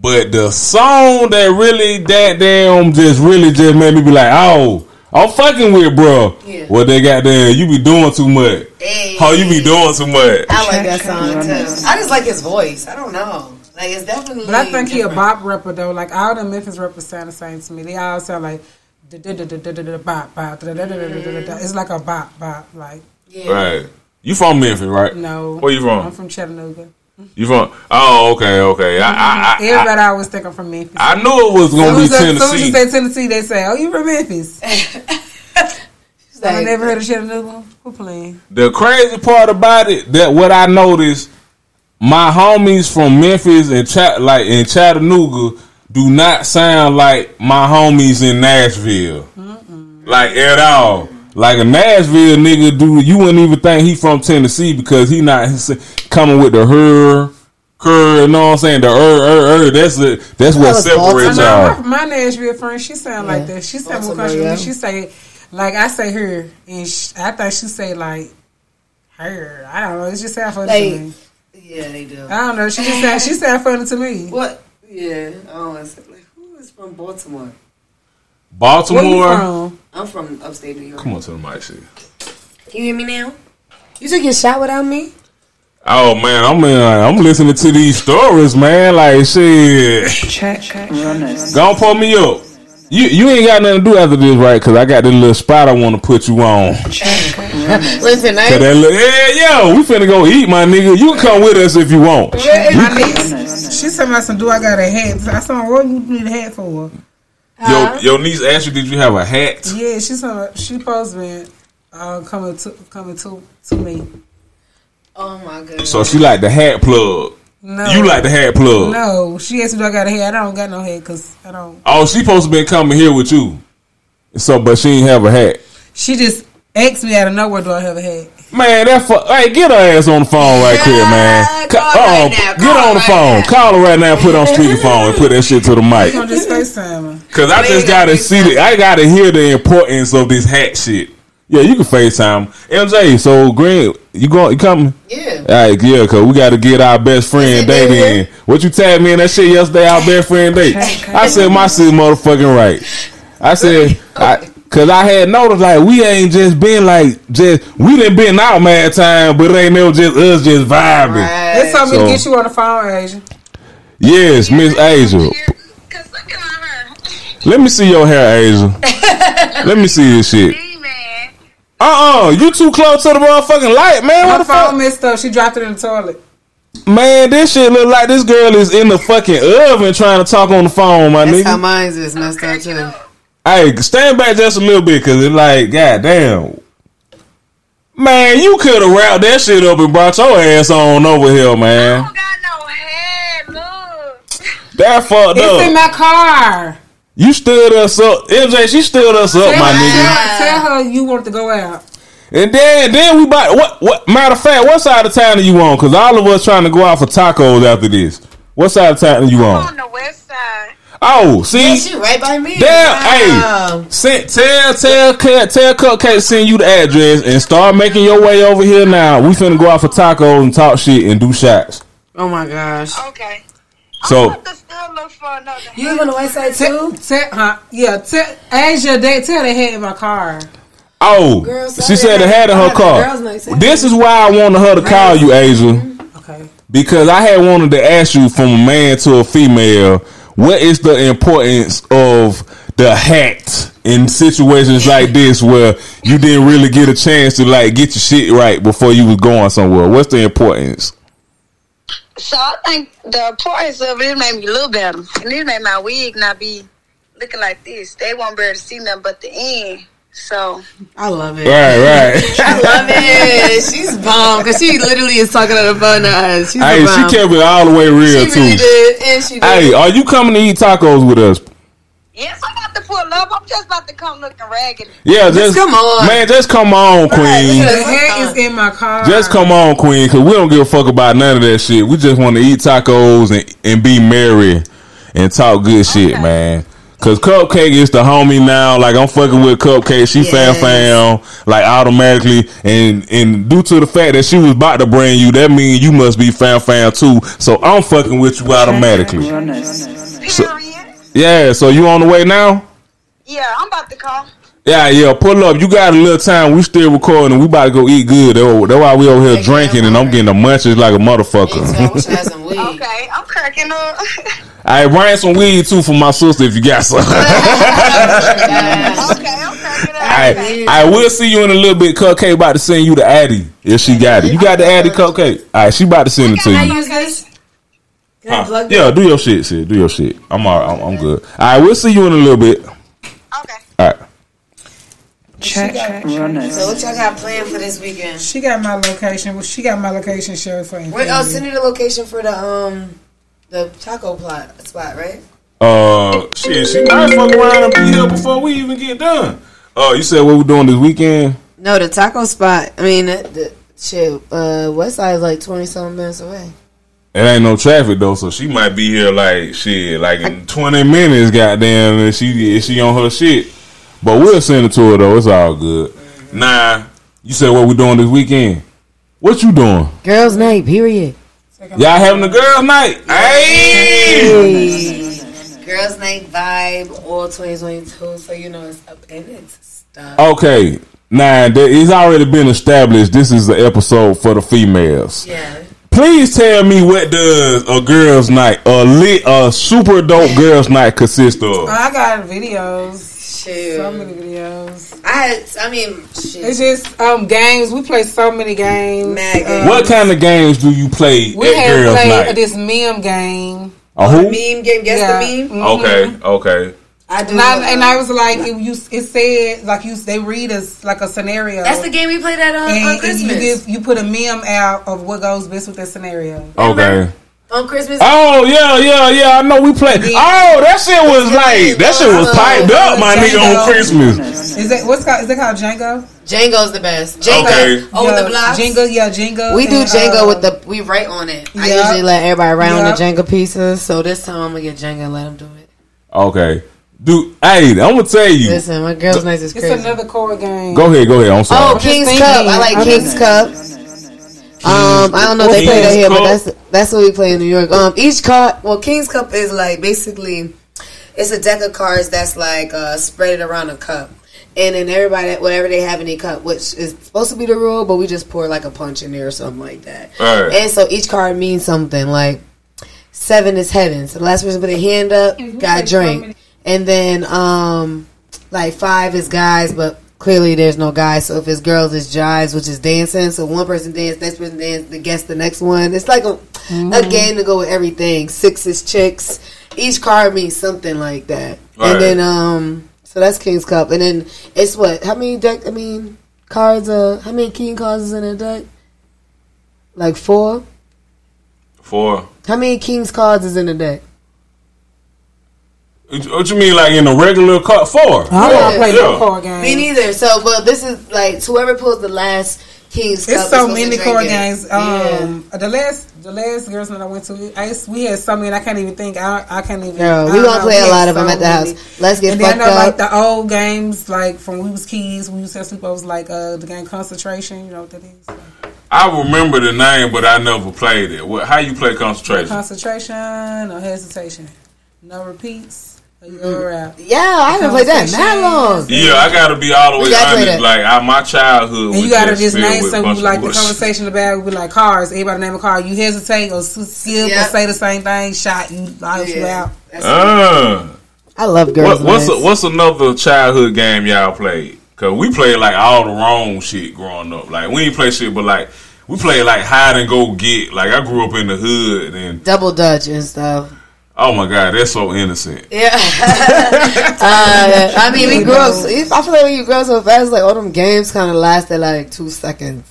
But the song that really that damn just really just made me be like, oh, I'm fucking with bro. Yeah. What they got there? You be doing too much. Hey. Oh, you be doing too much. I like that Check, song too. I just like his voice. I don't know. Like it's definitely. But I think he a bop rapper though. Like all the Memphis rappers sound the same to me. They all sound like bop bop. It's like a bop bop. Like Yeah. Right. You from Memphis, right? no. Where you from? I'm from Chattanooga. You from? Oh, okay, okay. I I, I, I, Everybody always think I'm from Memphis. I knew it was gonna be Soon as I- soon as you say Tennessee, they say, "Oh, you from Memphis?" *laughs* She's I like, never heard of Chattanooga. We're playing. The crazy part about it that what I noticed, my homies from Memphis and Chat like in Chattanooga do not sound like my homies in Nashville, like at all. Like a Nashville nigga, dude, you wouldn't even think he from Tennessee because he not he's coming with the her, her. You know what I'm saying? The er, er, er. That's the that's what was separates I Baltimore. y'all. my, my Nashville friend. She sound like that. She sound more country. yeah. She say like I say her, and sh I thought she say like her. I don't know. It just sound funny Like- to me. yeah, they do. I don't know. She just sound, she sound funny to me. What? Yeah. I don't want to say like who is from Baltimore? Where you Baltimore. From? I'm from upstate New York. Come on to the mic, shit. Can you hear me now? You took your shot without me? Oh man, I'm in, I'm listening to these stories, man. Like shit. Check check, runners. Go pull me up. You you ain't got nothing to do after this, right? Because I got this little spot I want to put you on. Check runners. Listen, I Cause that little, yeah, yo, we finna go eat, my nigga. You can come with us if you want. My niece, she said, "I some do I got a hat?" I said, "What you need a hat for?" Your your niece asked you, did you have a hat? Yeah, she said she supposed to be uh, coming to coming to to me. Oh my goodness. So she like the hat plug. No, You like the hat plug. No, she asked me, "Do I got a hat?" I don't got no hat because I don't. Oh, she supposed to been coming here with you. So, but she ain't have a hat. She just asked me out of nowhere, "Do I have a hat?" Man, that fu- hey, get her ass on the phone right quick, man. Yeah, Ca- call right oh, now. Get Call on the right phone. now. Call her right now. And put on speakerphone and put that shit to the mic. You gonna just Facetime her? Cause I just gotta gotta see FaceTime. the, I gotta hear the importance of this hat shit. Yeah, you can FaceTime. MJ, so Green, you going you coming? Yeah. All right, yeah, cause we gotta get our best friend Is date there? in. What you tagged me in that shit yesterday? Our best friend date. I said my shit motherfucking right. I said, I, cause I had noticed like we ain't just been like just we done been out mad time, but it ain't never just us just vibing. They Right. told me So- to get you on the phone, Asia. Yes, Miss Asia. Cause look at her. Let me see your hair, Asia. *laughs* Let me see this shit. Hey man. Uh uh you too close to the motherfucking light, man. What Her the phone fuck? messed up. She dropped it in the toilet. Man, this shit look like this girl is in the fucking oven trying to talk on the phone, my That's how nigga. mine is messed up too. Hey, stand back just a little bit, cause it's like, goddamn. Man, you could have wrapped that shit up and brought your ass on over here, man. I don't got no head. Look. That fucked It's in my car. You stood us up. MJ, she stood us up, Tell, my her, nigga. tell her you want to go out. And then then we buy what what matter of fact, what side of town are you on? Cause all of us trying to go out for tacos after this. What side of town are you On on? the west side. Oh, see, Yeah, she right by me. Damn, Wow. hey, send, tell tell Cut- tell Cupcake to send you the address and start making your way over here now. We finna go out for tacos and talk shit and do shots. Oh my gosh. Okay. So- I'm about to still look for another. You live on the west side too? Tell, huh? Yeah, tell Asia. They tell they had in my car. Oh, Girls, she said it had in her car. night This is why I wanted her to call you, Asia. Okay. Because I had wanted to ask you from a man to a female, what is the importance of the hat in situations like this where you didn't really get a chance to like get your shit right before you was going somewhere? What's the importance? So I think the importance of it made me look better. And it made my wig not be looking like this. They won't be able to see nothing but the end. So I love it. Right, right. I love it. *laughs* She's bomb because she literally is talking on the phone to us. She's hey, she bomb. kept it all the way real She too. really did, and she did. Hey, are you coming to eat tacos with us? yes, I'm about to pull up. I'm just about to come looking raggedy. Yeah, just, come on. man. Just come on, Queen. The hat is in my car. Just come on, Queen, because we don't give a fuck about none of that shit. We just want to eat tacos and, and be merry and talk good shit, man. Cause Cupcake is the homie now. Like I'm fucking with Cupcake. She fan Yes. fan like automatically, and and due to the fact that she was about to bring you, that means you must be fan fan too. So I'm fucking with you automatically. Runners. Period. Yeah. So you on the way now? Yeah, I'm about to come. Yeah, yeah. Pull up. You got a little time. We still recording. We about to go eat good. That's that's why we over here Take drinking, and I'm getting the munchies like a Me too. I motherfucker. wish I had some weed. Okay, I'm cracking up. *laughs* I bring some weed too for my sister if you got some. Yes. *laughs* *laughs* okay, I'm cracking up. I I will see you in a little bit. Cupcake about to send you the Addy if she got it. You got the Addy Cupcake. All right, she about to send it to I you. use this? Huh. Yeah, do your shit, sis. Do your shit. I'm all. I'm, I'm good. All right, we'll see you in a little bit. Okay. All right. Check runners. So what y'all got planned for this weekend? She got my location. Well, she got my location shared for Wait, oh, send me the location for the um the taco plot spot, right? Uh, shit, she might fuck around and be here before we even get done. Uh, you said what we're doing this weekend? No, the taco spot. I mean, the, the shit. Uh, West Side is like twenty something minutes away. It ain't no traffic though, so she might be here like shit, like in twenty minutes. Goddamn, and she is she on her shit. But we'll send it to her though. It's all good. Nah, you said what we doing this weekend? What you doing? Girls' night. Period. Y'all having a girls' night? Hey, Girls' night vibe. All twenty twenty two. So you know it's up and it's stuff. okay. Nah, there- it's already been established. This is the episode for the females. Yeah. Please tell me what does a girls' night, a lit, a super dope *laughs* girls' night consist of? I got videos. Shoot. So many videos. I had. I mean, shit. It's just um games. We play so many games. Mad games. Um, What kind of games do you play We at had girls' played night? this meme game. A who? meme game. Guess Yeah. the meme. Mhm. Okay, okay. I do. And I, and I was like, it, you, it said like you, they read us like a scenario. That's the game we played at uh, on and, and Christmas. you give you put a meme out of what goes best with that scenario. Okay. On Christmas. Oh yeah, yeah, yeah. I know we played. Oh, that shit was like that shit was piped up, my nigga, on Christmas. Is that what's called? Is that called Jenga? Jenga's the best. Jenga. Okay. Oh, yeah, the blocks. Jenga, yeah, Jenga. We do and, Jenga uh, with the. We write on it. I usually let everybody write on the Jenga pieces. So this time I'm gonna get Jenga and let him do it. Okay, dude. Hey, I'm gonna tell you. Listen, my girl's night is It's another card game. Go ahead, go ahead. I'm sorry. Oh, I'm King's. Cup. I like I'm King's Cup. Um, I don't know if they play that King's here, but that's that's what we play in New York. Um, each card, well, King's Cup is like basically, it's a deck of cards that's like uh, spread it around a cup, and then everybody whatever they have in a cup, which is supposed to be the rule, but we just pour like a punch in there or something like that. Alright. And so each card means something. Like seven is heaven, so the last person put a hand up got a drink, and then um, like five is guys, but clearly there's no guys. So if it's girls, it's jives, which is dancing. So one person dance, next person dance, the guess the next one. It's like a, a game to go with everything. Six is chicks. Each card means something like that. Right. And then um, so that's King's Cup, and then it's what? How many deck? I mean, cards. Uh, how many king cards is in a deck? Like four. Four. How many king's cards is in a deck? What you mean, like in a regular car? Four. I don't want Yeah. to play Yeah. no card games. Me neither. So, but this is like whoever pulls the last King's Cup. It's so many drink card it. games. Yeah. Um, the last, the last girls that I went to, I used, we had so many. I can't even think. I, I can't even. Girl, I we don't gonna know. play a lot of so them at the many. house. Let's get And then I fucked know like the old games, like from when we was kids, we used to have sleepovers, like uh, the game concentration. You know what that is? I remember the name, but I never played it. What? How you play concentration? Concentration, no hesitation, no repeats. You're yeah, I haven't played that in that long. Yeah, I gotta be all the way gotta honest. that. Like I, my childhood, And you gotta just just name with a something bunch like the conversation about would be like cars. Everybody name a car. You hesitate or s- skip Yeah. or say the same thing. Shot you, light you Yeah. out. That's- Uh, I love girls. what, what's a, what's another childhood game y'all played? Cause we played like all the wrong shit growing up. Like we ain't play shit, but like we played like hide and go get. Like I grew up in the hood, and double dutch and stuff? Oh my god, they're so innocent. Yeah. *laughs* uh, I mean, we grew up. I feel like when you grow so fast, like all them games kind of lasted like two seconds.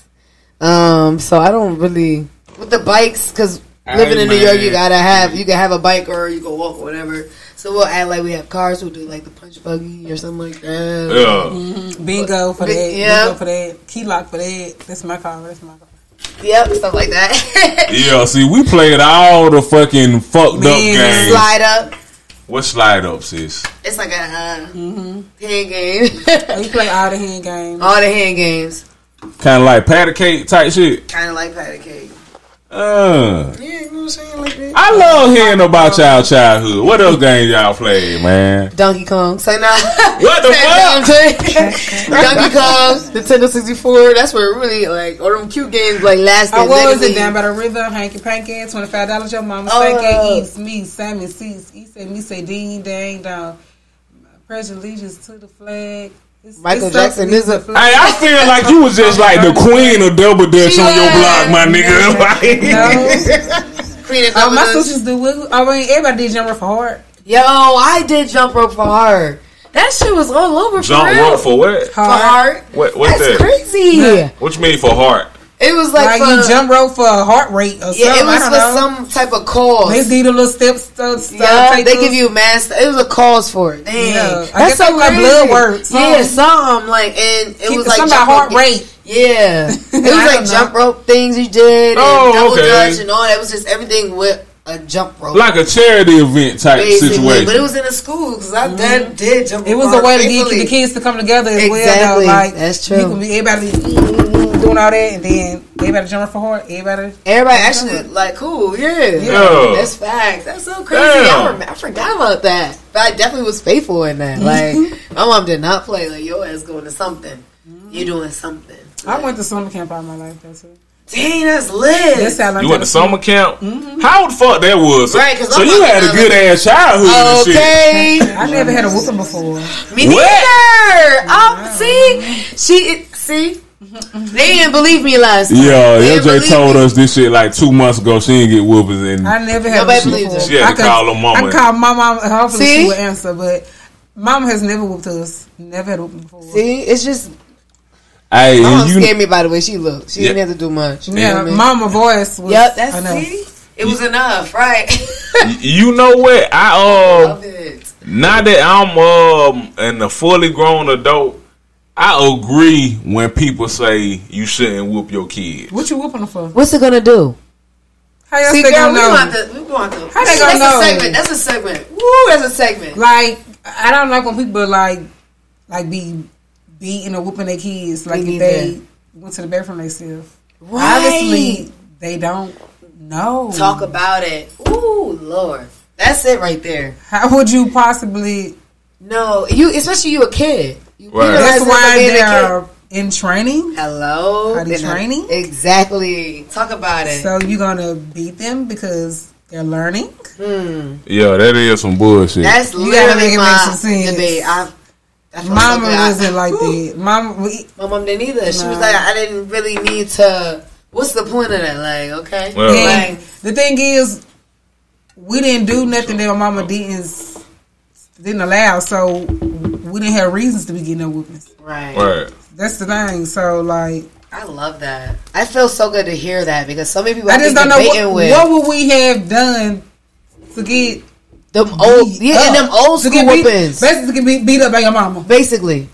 Um, so I don't really with the bikes because living Hey, in New York, you gotta have you can have a bike or you can walk or whatever. So we'll act like we have cars. We'll do like the punch buggy or something like that. Yeah, Bingo for that. Yeah. Bingo for that. Key lock for that. That's my car. That's my car. Yep, stuff like that. *laughs* yeah. See, we played all the fucking fucked up Man, games. Slide up. What slide up, sis? It's like a uh, Mm-hmm. hand game. *laughs* we play all the hand games. all the hand games, Kind of like patty cake type shit. kind of like patty cake. Uh, Yeah, you know what I'm saying? Like that. I love hearing about y'all childhood. What else games y'all played, man? Donkey Kong. Say now. *laughs* What the fuck? Donkey Kong, Nintendo 64. That's where it really like all them cute games like lasted. I was it down by the river, hanky panky, twenty five dollars. Your mama Oh. oh. eats me, Sammy sees. He said me say ding dang dong. Pledge allegiance to the flag. It's, Michael it's Jackson is a- Hey, I feel like you was just like the queen of double dutch on your block, my nigga. *laughs* Like, No, *laughs* Queen of oh, my sisters do. wiggle- I mean, everybody did jump rope for hard. Yo, I did jump rope for hard. That shit was all over Jump rope for what? For hard. What? What's That's that? crazy. What you mean for heart? It was like, Like, for, you jump rope for a heart rate or Yeah, something. it was I don't for know. some type of cause. They did a little steps. Stuff, stuff, Yeah, they those- give you master. It was a cause for it. Dang, Yeah. I that's guess so like crazy. blood work, Yeah, something. some like, and it Keep was like something about jump heart rope- rate. Yeah, *laughs* it was like jump know. rope things you did, and Oh, double okay. dutch and all that. It was just everything with a jump rope. Like a charity event type Basically, situation. but it was in a school because I did, did jump. Mm-hmm. It was a way to get the kids to come together as Exactly. well. Though. Like That's true. You can be everybody doing all that, and then everybody jumping for heart. Everybody. Everybody actually like cool, yeah. Yeah. That's facts. That's so crazy. I, rem- I forgot about that, but I definitely was faithful in that. Like my mom did not play. Like your ass going to something. You doing something. I went to summer camp all my life. That's it. Dang, that's lit. That's how I You went to summer camp? Mm-hmm. How the fuck that was? So, Right, 'cause so I'm you had a good ass childhood and shit. Okay. *laughs* I never had a whooping before. Me What? neither. Oh, see, she see. They didn't believe me last time. Yeah, They didn't LJ told me. us this shit like two months ago. She didn't get whoopers and I never had Nobody a whooping believes before. it. She had to I could- call her mama. I called my mom. Hopefully See? she would answer, but mama has never whooped us. Never had a whooping before. See, it's just hey, my mom and you scared me by the way she looked. She didn't have to do much. You know Yeah, what I mean? mama voice was. Yep, that's enough. see. It was enough, right? you know what? I *laughs* um Love now that I'm um and a fully grown adult, I agree when people say you shouldn't whoop your kid. What you whooping her for? What's it gonna do? How y'all See, girl, gonna we know? want to. We want to. How they gonna a know? segment. That's a segment. Woo, that's a segment. Like I don't like when people like like be beating or whooping their kids. Like if they neither. went to the bathroom themselves. Right. Obviously, they don't know. Talk about it. Ooh, Lord, that's it right there. How would you possibly? No, you especially you a kid. You Right. realize That's why being a they're in training. Hello, Are they They're training? Exactly. Talk about it. So you're gonna beat them because they're learning. Hmm. Yeah, that is some bullshit. That's You gotta make it my make some sense. debate. I, I feel Mama so good. I- wasn't like that. Mama, we, My mom didn't either. She was like, I didn't really need to. What's the point of that? Like, okay, Well- like, the thing is, we didn't do nothing that my mama didn't didn't allow. So we didn't have reasons to be getting no whoopings. right. right. That's the thing. So like, I love that. I feel so good to hear that because so many people I I just don't know what, with. what would we have done to get Them old, beat yeah, and them old To school get beat- whoopings. Basically, to get beat, beat up by your mama. Basically,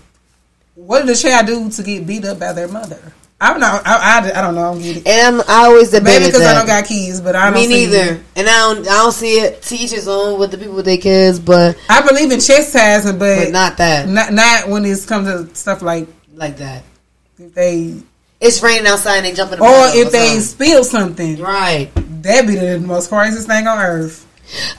What did the child do to get beat up by their mother? I'm not. I, I, I don't know. I don't get it. and I'm, I always Maybe because I don't got kids, but I don't Me neither. And I don't, I don't see it. Teach his own with the people with their kids, but I believe in chastising, but, but not that not not when it comes to stuff like like that. if they It's raining outside and they jump in the or if they spill something. right. That'd be the most craziest thing on earth.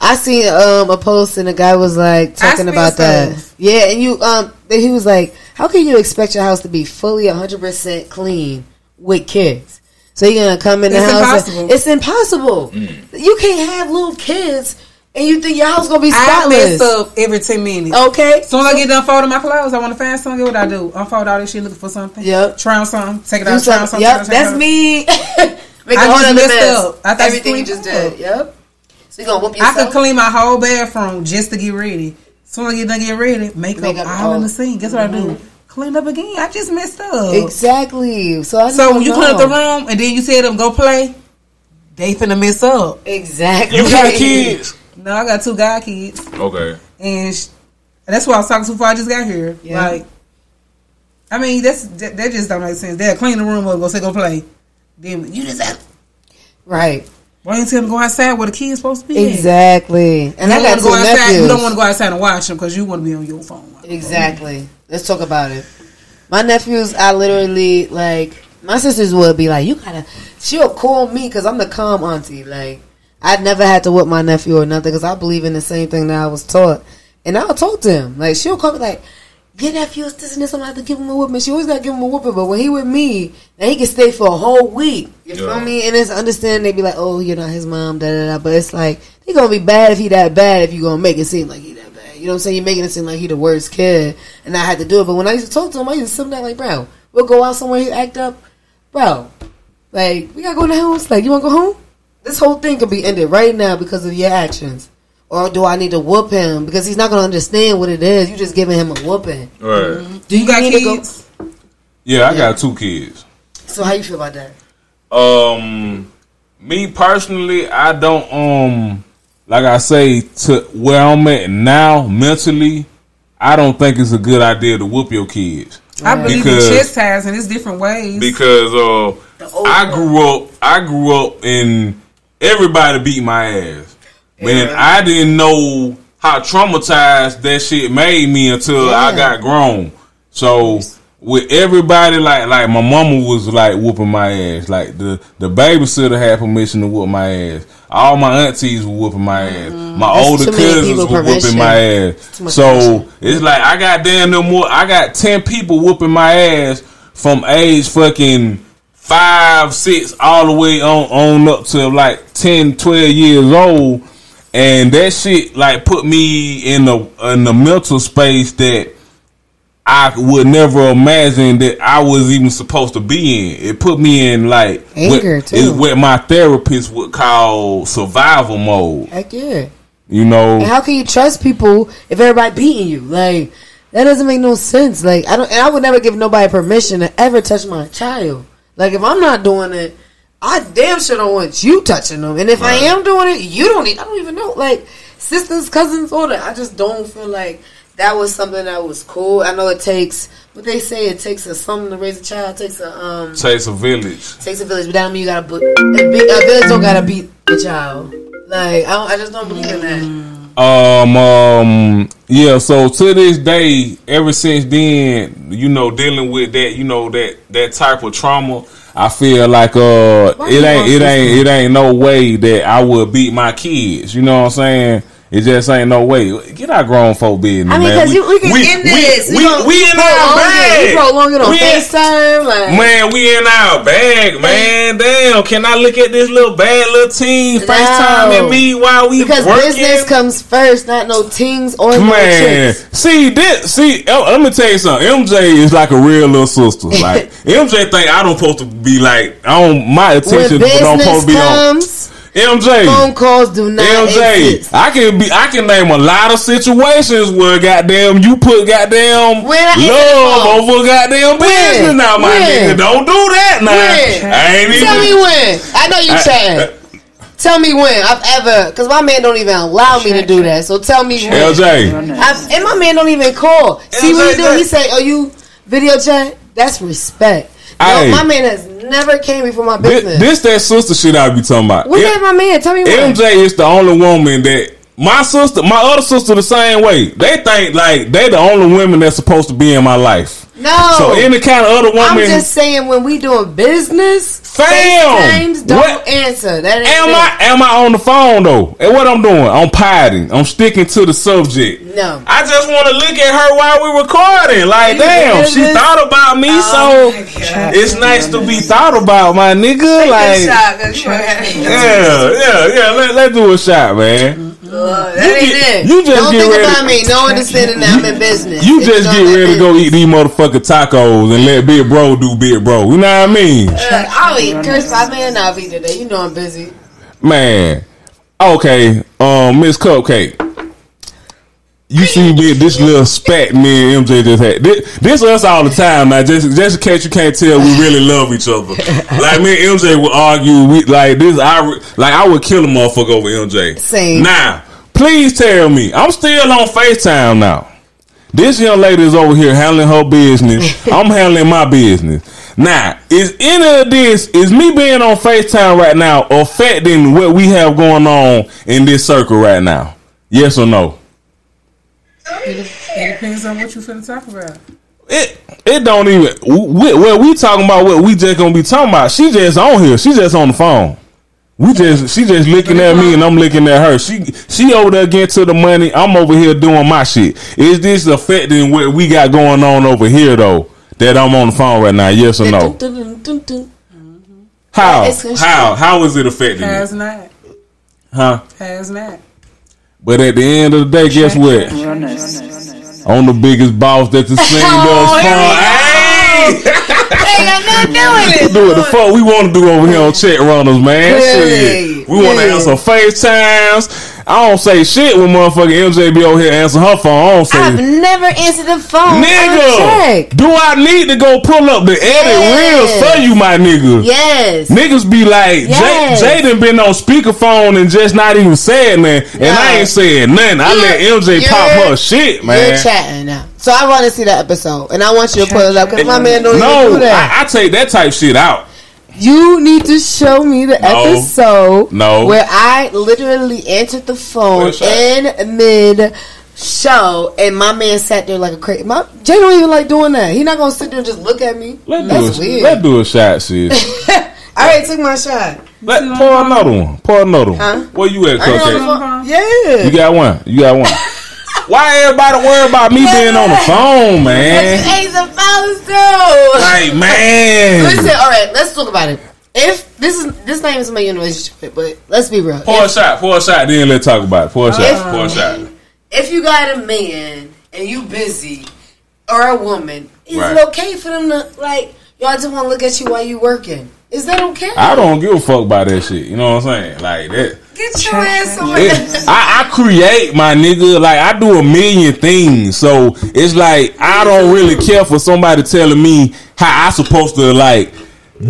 I seen um a post and a guy was like talking about that. stuff. Yeah, and you um he was like, how can you expect your house to be fully 100 percent clean with kids? So you're gonna come in the It's house? and- it's impossible. You can't have little kids and you think your house gonna be spotless. I mess spotless. up every ten minutes. Okay. As soon as I get done folding my clothes, I want to find something. What I do? Unfold all this shit, looking for something. Yep. Try on something. Take it Do out. Try on something. something. Yep, take that's out. me. *laughs* Make I a whole just messed mess. up. I thought Everything you you just cleaned did. Yep. So you gonna whoop I yourself? could clean my whole bathroom just to get ready. As soon as I get done get ready, make, Make up up all in all- the sink. Guess what I do? Mm-hmm. Clean up again. I just messed up. Exactly. So I So when you know. clean up the room and then you tell them go play, they finna mess up. Exactly. You got kids? *laughs* No, I got two guy kids, Okay. and sh- that's why I was talking to before I just got here. Yeah. Like, I mean, that's that, that just don't make sense. They'll clean the room up, go say go play. Then you just have, Right. Why you tell them to go outside where the kids supposed to be? at? Exactly. And You I got go outside. nephews. You don't want to go outside and watch them because you want to be on your phone. Exactly. Let's talk about it. My nephews, I literally like. My sisters would be like, "You gotta." She'll call me because I'm the calm auntie. Like, I never had to whip my nephew or nothing because I believe in the same thing that I was taught, and I'll talk to him. Like, she'll call me like, "Your nephew is this and this. I'm gonna have to give him a whooping." She always gotta give him a whooping, but when he with me, then he can stay for a whole week. You Yeah. feel me? And it's understanding. They be like, "Oh, you're not his mom." Da da da. But it's like he gonna be bad if he that bad. If you gonna make it seem like he that bad. You know what I'm saying? You're making it seem like he the worst kid, and I had to do it. But when I used to talk to him, I used to sit there like, bro, we'll go out somewhere, he act up, bro. Like we gotta go in the house. Like you wanna go home? This whole thing could be ended right now because of your actions. Or do I need to whoop him because he's not gonna understand what it is? You're just giving him a whooping. Right. Do You got need to go- kids? Yeah, I got two kids. So how you feel about that? Um, me personally, I don't um, like I say to where I'm at now mentally. I don't think it's a good idea to whoop your kids I believe Because- in chastising. It's different ways. because uh, I grew up. I grew up and everybody beat my ass, man. Yeah. I didn't know how traumatized that shit made me until I got grown. So with everybody, like like my mama was like whooping my ass. Like the the babysitter had permission to whoop my ass. All my aunties were whooping my ass. My That's older cousins were whooping my ass. So permission. it's like I got damn no more. I got ten people whooping my ass from age fucking five, six, all the way on on up to like 10, 12 years old, and that shit like put me in the in the mental space that I would never imagine that I was even supposed to be in. It put me in like Anger, what, too. is what my therapist would call survival mode. Heck yeah. You know, And how can you trust people if everybody beating you? Like that doesn't make no sense. Like I don't, and I would never give nobody permission to ever touch my child. Like if I'm not doing it, I damn sure don't want you touching them. And if Right. I am doing it, you don't. Need, I don't even know. Like sisters, cousins, all that. I just don't feel like that was something that was cool. I know it takes. What they say, it takes a something to raise a child. It takes a um, takes a village. takes a village, but that don't mean you gotta. A, big, a village don't gotta beat the child. Like I, I just don't believe in that. Um, um, yeah. So to this day, ever since then, you know, dealing with that, you know, that that type of trauma, I feel like uh, Why it ain't, it ain't, it ain't no way that I would beat my kids. You know what I'm saying? It just ain't no way. Get our grown folk business, I mean, man. because you we can end this. We, gonna we in our prolong it. bag. We prolong it on FaceTime. Like, Man, we in our bag, man. Damn, can I look at this little bad little team No. FaceTime at me while we because working? business comes first, not no tings or no Man, tricks. see this. See, uh, let me tell you something. MJ is like a real little sister. *laughs* Like MJ think I don't supposed to be like I don't my attention don't supposed to be on comes, MJ. phone calls do not MJ, exist. I can be. I can name a lot of situations where goddamn you put goddamn When I answer the love over goddamn When? business. Now, my When? nigga, don't do that. Now, When? I ain't Tell me when. I know you I- chatting. Tell me when I've ever, because my man don't even allow me to do that. So tell me when. LJ, I've, and my man don't even call. See what he do? He say, "Oh, you video chat? That's respect." Hey. my man has never came before my business. this that sister shit I be talking about. What's M- that, my man? Tell me. MJ is the only woman that my sister, my other sister, the same way. They think like they the only women that's supposed to be in my life. No. So any kind of other woman. I'm just saying when we doing business, Fam! FaceTimes don't What? answer. That ain't am it. I am I on the phone though? And what I'm doing? I'm piloting. I'm sticking to the subject. No. I just want to look at her while we recording. Like, You damn, she thought about me, Oh, so it's nice to be thought about, my nigga. Like, yeah, yeah, yeah. Let, let's do a shot, man. Uh, that You ain't get- it. you just don't get think ready- about me. No understanding that I'm in business. You just get ready to go eat these motherfucking tacos and let Big Bro do Big Bro. You know what I mean? Uh, I'll eat curse my man. I'll eat today. You know I'm busy. Man. Okay, um, Miss Cupcake. You see me, this little spat me and MJ just had. This, this us all the time, man. Just, just in case you can't tell, we really love each other. *laughs* Like me and MJ would argue, we like this. I like I would kill a motherfucker over MJ. Same. Now, please tell me, I'm still on Facetime now. This young lady is over here handling her business. *laughs* I'm handling my business. Now, is any of this is me being on FaceTime right now affecting what we have going on in this circle right now? Yes or no? It, it depends on what you finna talk about. It it don't even we, well we talking about what we just gonna be talking about. She just on here. She just on the phone. We just she just looking at me and I'm looking at her. She she over there getting to the money. I'm over here doing my shit. Is this affecting what we got going on over here though? That I'm on the phone right now. Yes or no? How how how is it affecting Has it? not. Huh? Has not. But at the end of the day, guess what? Runners. I'm the biggest boss that the *laughs* scene Oh, does here for. Hey! Ain't got nothing to do it. do what the fuck we want to do over here on Check Runners, man. Clearly. Shit. We want to Yeah. answer FaceTimes. I don't say shit when motherfucking MJ be over here answer her phone. I don't say, I've never answered the phone. nigga, Unchecked. do I need to go pull up the edit Yes. reels for you, my nigga? Yes. Niggas be like, Yes. Jay, Jay done been on speakerphone and just not even saying nothing. And I ain't saying nothing. I let MJ pop You're- her shit, man. You're chatting now. So I want to see that episode, and I want you to pull it up because my man don't even No, do that. I, I take that type shit out. You need to show me the No. episode No. where I literally answered the phone in mid show, and my man sat there like a crazy. My Jay don't even like doing that. He not gonna sit there and just look at me. Let's That's do a, weird. let's do a shot, sis. *laughs* I already took my shot. Let, pour another one. Pour another one. Huh? Where you at, I ain't on the Cupcake? Yeah. You got one. You got one. *laughs* Why everybody worry about me being on the phone, man? Hey, the fellas too. Like, man. Listen, all right, let's talk about it. If this is this not is my a relationship but let's be real. Pour a If, shot. Pour a shot. Then let's talk about it. Pour a shot. If- Pour a shot. if you got a man and you busy, or a woman, is Right. it okay for them to like y'all just want to look at you while you working? Is that okay? I don't give a fuck about that shit. You know what I'm saying? Like that. Get your ass away. It, I, I create my nigga like I do a million things, so it's like I don't really care for somebody telling me how I supposed to like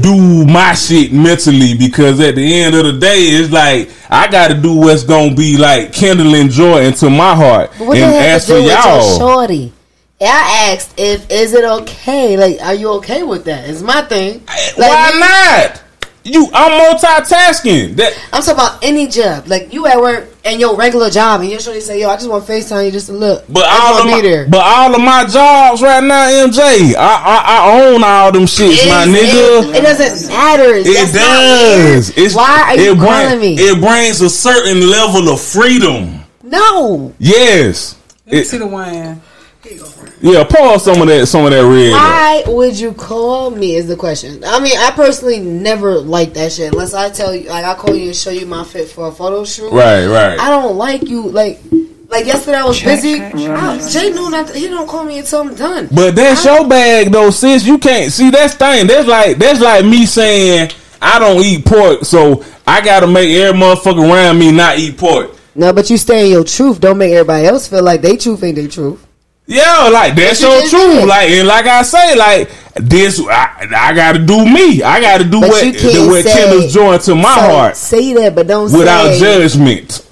do my shit mentally because at the end of the day, it's like I got to do what's gonna be like kindling joy into my heart. What and the heck to for do with y'all, shorty? I asked if is it okay? Like, are you okay with that? It's my thing. Like, why not? You, I'm multitasking. That I'm talking about any job. Like you at work and your regular job, and your shorty say, "Yo, I just want FaceTime you just to look." But I just all of wanna my, there. but all of my jobs right now, MJ, I I, I own all them shits, my nigga. It, it doesn't matter. It That's does. It's, Why are you it calling me? It brings a certain level of freedom. no. Yes. Let me It- see the wine. Yeah, pour some of that some of that red. Why would you call me? Is the question. I mean, I personally never like that shit unless I tell you, like, I call you and show you my fit for a photo shoot. Right, right. I don't like you. Like, like yesterday I was Check, busy. check, I- Jay knew not. He don't call me until I'm done. But that's your bag though, sis. You can't see that's thing. That's like that's like me saying I don't eat pork, so I gotta make every motherfucker around me not eat pork. No, but you stay in your truth. Don't make everybody else feel like they truth ain't their truth. Yeah, like that's But so true. did. Like and like I say, like this, I, I got to do me. I got to do But what you can't what say- kindles joy to my So, heart Say that, but don't without say judgment.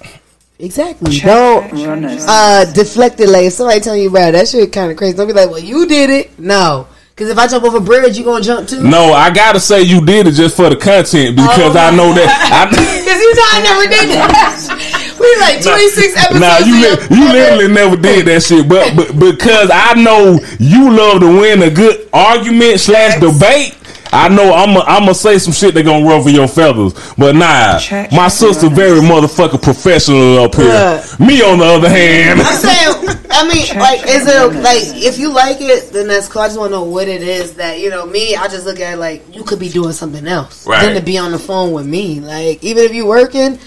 exactly. Check Don't runners. uh deflect it like if somebody telling you about it, that shit kind of crazy. Don't be like, well, you did it. No, because if I jump off a bridge, you gonna jump too. No, I gotta say you did it just for the content because Oh I my know that. I, *laughs* Because you know I never did that. *laughs* we like 26 episodes. Nah, you li- you literally never did that shit, but, but because I know you love to win a good argument slash debate. I know I'm i I'm gonna say some shit that gonna ruffle your feathers, but nah, Check. my sister very motherfucking professional up here. Yeah. Me on the other hand, I'm saying, I mean, like, is it like if you like it, then that's cool. I just want to know what it is that you know. Me, I just look at it like you could be doing something else Right. than to be on the phone with me. Like, even if you working,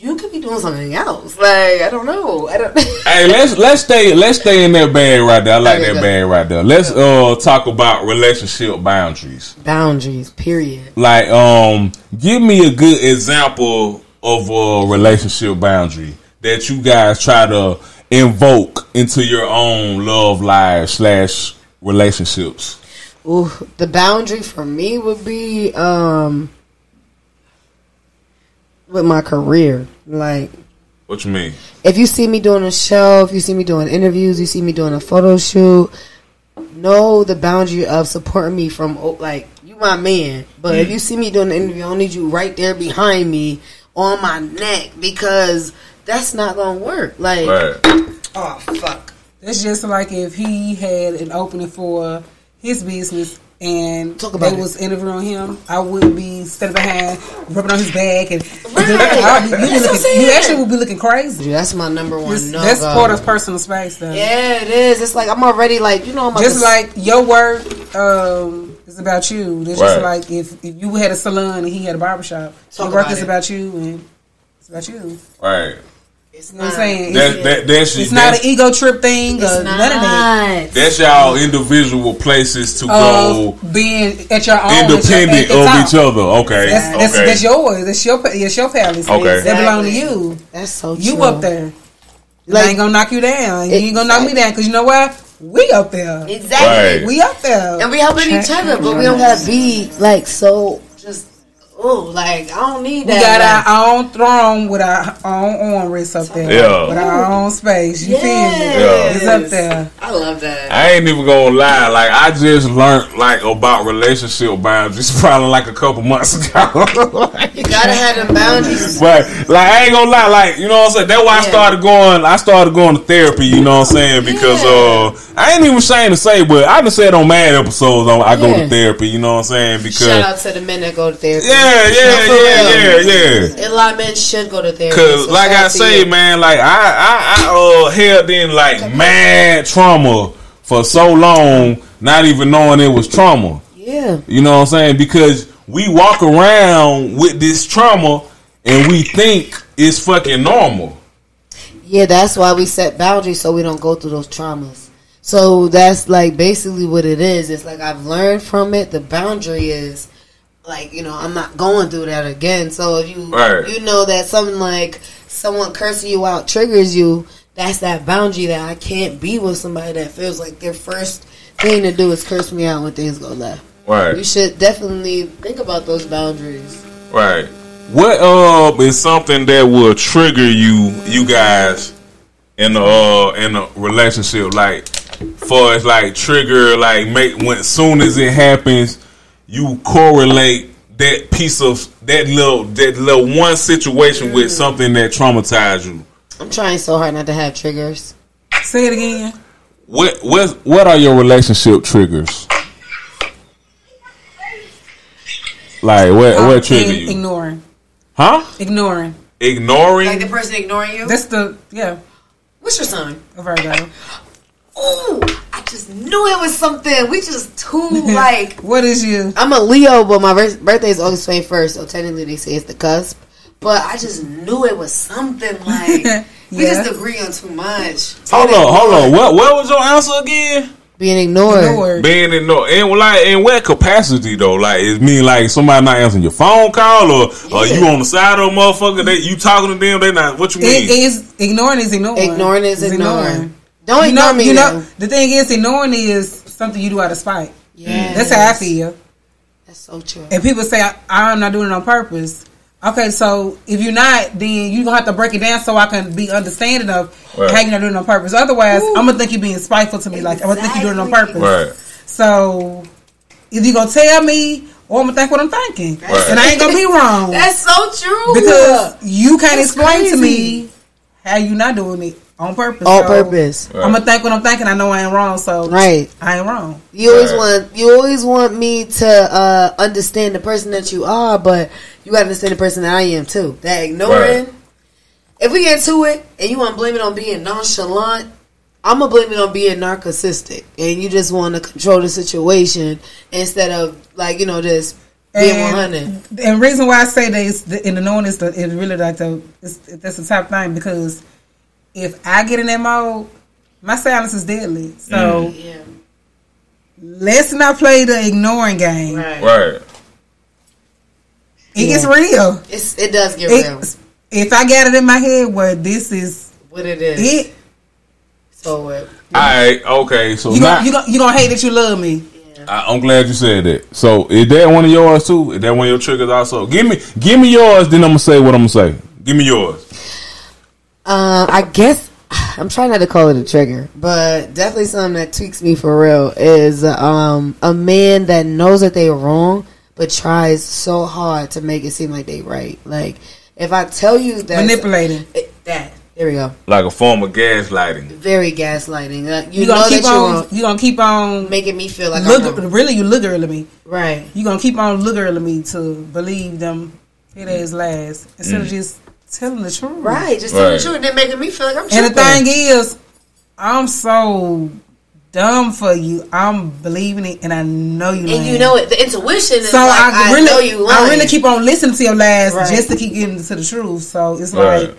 you could be doing something else. Like, I don't know. I don't. *laughs* hey, let's let's stay let's stay in that bag right there. I like Okay, that bag right there. Let's uh talk about relationship boundaries. Boundaries. Period. Like, um, give me a good example of a relationship boundary that you guys try to invoke into your own love life slash relationships. Ooh, the boundary for me would be um with my career. Like, What you mean? if you see me doing a show, if you see me doing interviews, you see me doing a photo shoot, know the boundary of supporting me from like you my man. But if mm. you see me doing an interview, I don't need you right there behind me on my neck because that's not gonna work. Like, Right. oh fuck. It's just like if he had an opening for his business and Talk about they it. was interviewing him, I would be standing behind, rubbing on his back, and Right. *laughs* I'll be- you, be looking, saying. you actually would be looking crazy. That's my number one. It's- no that's part of personal space, though. Yeah, it is. It's like I'm already like you know I'm Just like your work um, is about you. It's just like if, if you had a salon and he had a barbershop, Talk your work about is it. about you and it's about you. Right. It's You know what I'm saying? That, It's, that, that's, it's not an ego trip thing It's or not. none of that. that's y'all individual places to go being at your own, independent your, of each other. Okay. That's, that's, okay. that's yours. That's your pa- that's your palace. Okay. That belong to you. That's so You up there. Like- I ain't gonna knock you down. You ain't gonna knock me down because you know what? We up there. Exactly. Right. We up there. And we helping each other, but we don't gotta be like so just oh like I don't need that. We that. got our own throne with our own armrests up there. Yeah. With our own space. You feel me? Yes. It's up there. I love that. I ain't even gonna lie. Like I just learned like about relationship boundaries *laughs* probably like a couple months ago. *laughs* You gotta have them boundaries. but like I ain't gonna lie. Like you know what I'm saying. That's why I started going. I started going to therapy. You know what I'm saying? Because uh, I ain't even ashamed to say, but I just said on mad episodes I, I go to therapy. You know what I'm saying? Because Shout out to the men that go to therapy. yeah, yeah, for yeah, yeah, yeah. A lot of men should go to therapy. Cause so like I say, man, like I I, I uh held in like mad trauma for so long, not even knowing it was trauma. Yeah. You know what I'm saying? Because we walk around with this trauma and we think it's fucking normal. Yeah, that's why we set boundaries so we don't go through those traumas. So that's like basically what it is. It's like I've learned from it. The boundary is like you know I'm not going through that again. So if you Right. you know that something like someone cursing you out triggers you, that's that boundary that I can't be with somebody that feels like their first thing to do is curse me out when things go left. Right. You should definitely think about those boundaries. Right. What uh is something that will trigger you you guys in the uh in a relationship like for as like trigger like make when soon as it happens you correlate that piece of that little that little one situation with something that traumatized you. I'm trying so hard not to have triggers. Say it again. What what what are your relationship triggers? Like what Um, what trigger you? Ignoring. Huh? Ignoring. Ignoring? Like the person ignoring you. That's the yeah, What's your sign? a Virgo. Ooh, I just knew it was something. We just too *laughs* like. What is you? I'm a Leo, but my birthday is August 21st, so technically they say it's the cusp. But I just knew it was something *laughs* like we Yeah. just agree on too much. Hold on, hold on. What what was your answer again? Being ignored. Ignored. Being in no in like in what capacity though? Like it mean like somebody not answering your phone call or or Yeah. you on the side of a motherfucker that you talking to them, they not what you mean? It is ignoring is ignoring. Ignoring is It's ignoring. Don't you ignore know, me. you know, the thing is, ignoring is something you do out of spite. Yeah, That's how I feel. That's so true. And people say I, I'm not doing it on purpose. Okay, so if you're not, then you gonna have to break it down so I can be understanding of Right. how you're not doing it on purpose. Otherwise, I'm gonna think you're being spiteful to me. Like I'm gonna think you're doing it on purpose. Right. So if you gonna tell me, or I'm gonna think what I'm thinking, Right. and I ain't gonna be wrong *laughs* That's so true. because you can't That's explain to me how you're not doing it on purpose. on So, purpose, I'm gonna think what I'm thinking. I know I ain't wrong, so right? I ain't wrong. You always Right. want you always want me to uh, understand the person that you are, but you got to understand the person that I am too. That ignoring. Right. If we get to it and you want to blame it on being nonchalant, I'm gonna blame it on being narcissistic, and you just want to control the situation instead of like you know just being 100. And reason why I say that is the, in the knowing is the it's really like the it's, that's the top thing because if I get in that mode, my silence is deadly. So Yeah, let's not play the ignoring game. right. Right. It gets real. It's it does get real. If I got it in my head where this is What it is. it, So uh, All right. Okay. So you now gonna you gonna you gonna hate that you love me. I, I'm glad you said that. So is that one of yours too? Is that one of your triggers also? Give me, give me yours. Then I'm gonna say what I'm gonna say. Give me yours. Uh, I guess *sighs* I'm trying not to call it a trigger, but definitely something that tweaks me for real is um, a man that knows that they're wrong but tries so hard to make it seem like they right. Like if I tell you that Manipulating. it- that there we go, Like a form of gaslighting. very gaslighting. Uh, you, You, know gonna that keep you're on wrong, you gonna keep on making me feel like look I'm really you look girl me. right. you gonna keep on looking at me to believe them it is last instead of just telling the truth. Right, just tell the truth, and then making me feel like I'm And the thing is, I'm so dumb for you. I'm believing it, and I know you. and you know it. The intuition is So like, I, I, really, know you lying. I really keep on listening to your lies Right. just to keep getting to the truth. So it's Right. like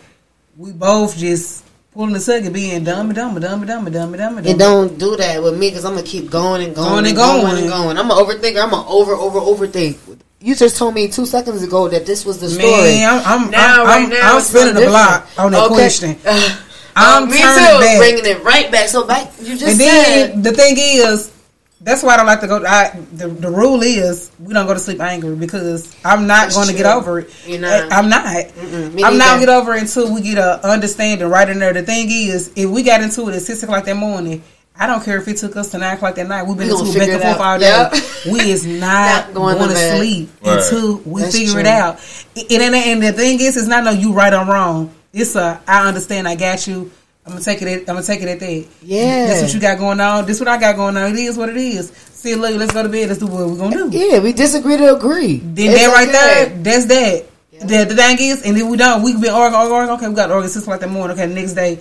we both just pulling the second, being dumb and dumb and dumb and dumb and dumb and dumb and And don't do that with me because I'm gonna keep going and going, Going and and going, going. and going. I'm an overthinker. I'm an over over overthink. You just told me two seconds ago that this was the story. Man, I'm, I'm, now, I'm, right I'm, now, I'm it's spinning the block different. on that Okay. question. Uh, I'm me turning too, back. bringing it right back. So back, you just and said then the thing is, that's why I don't like to go. I, the the rule is we don't go to sleep angry because I'm not going to get over it. You're not. I'm not. I'm not neither. gonna get over it until we get a understanding right in there. The thing is, if we got into it at six o'clock that morning. I don't care if it took us to nine o'clock that night. We've been We into gonna it back and it forth out. all day. Yep. We is *laughs* not, Not going going, to to bed. sleep Right. until we That's figure true. it out. And, and, and the thing is, it's not no you right or wrong. It's a I understand. I got you. I'm gonna take it. At, I'm gonna take it at that. Yeah. that's what you got going on. This what I got going on. It is what it is. See, look, let's go to bed. Let's do what we're gonna do. yeah, we disagree to agree. Then It's that right okay. there, that's that. The, the thing is, and then we don't. We can be arguing, arguing, arguing. Okay, we got to argue six o'clock that morning. Okay, next day,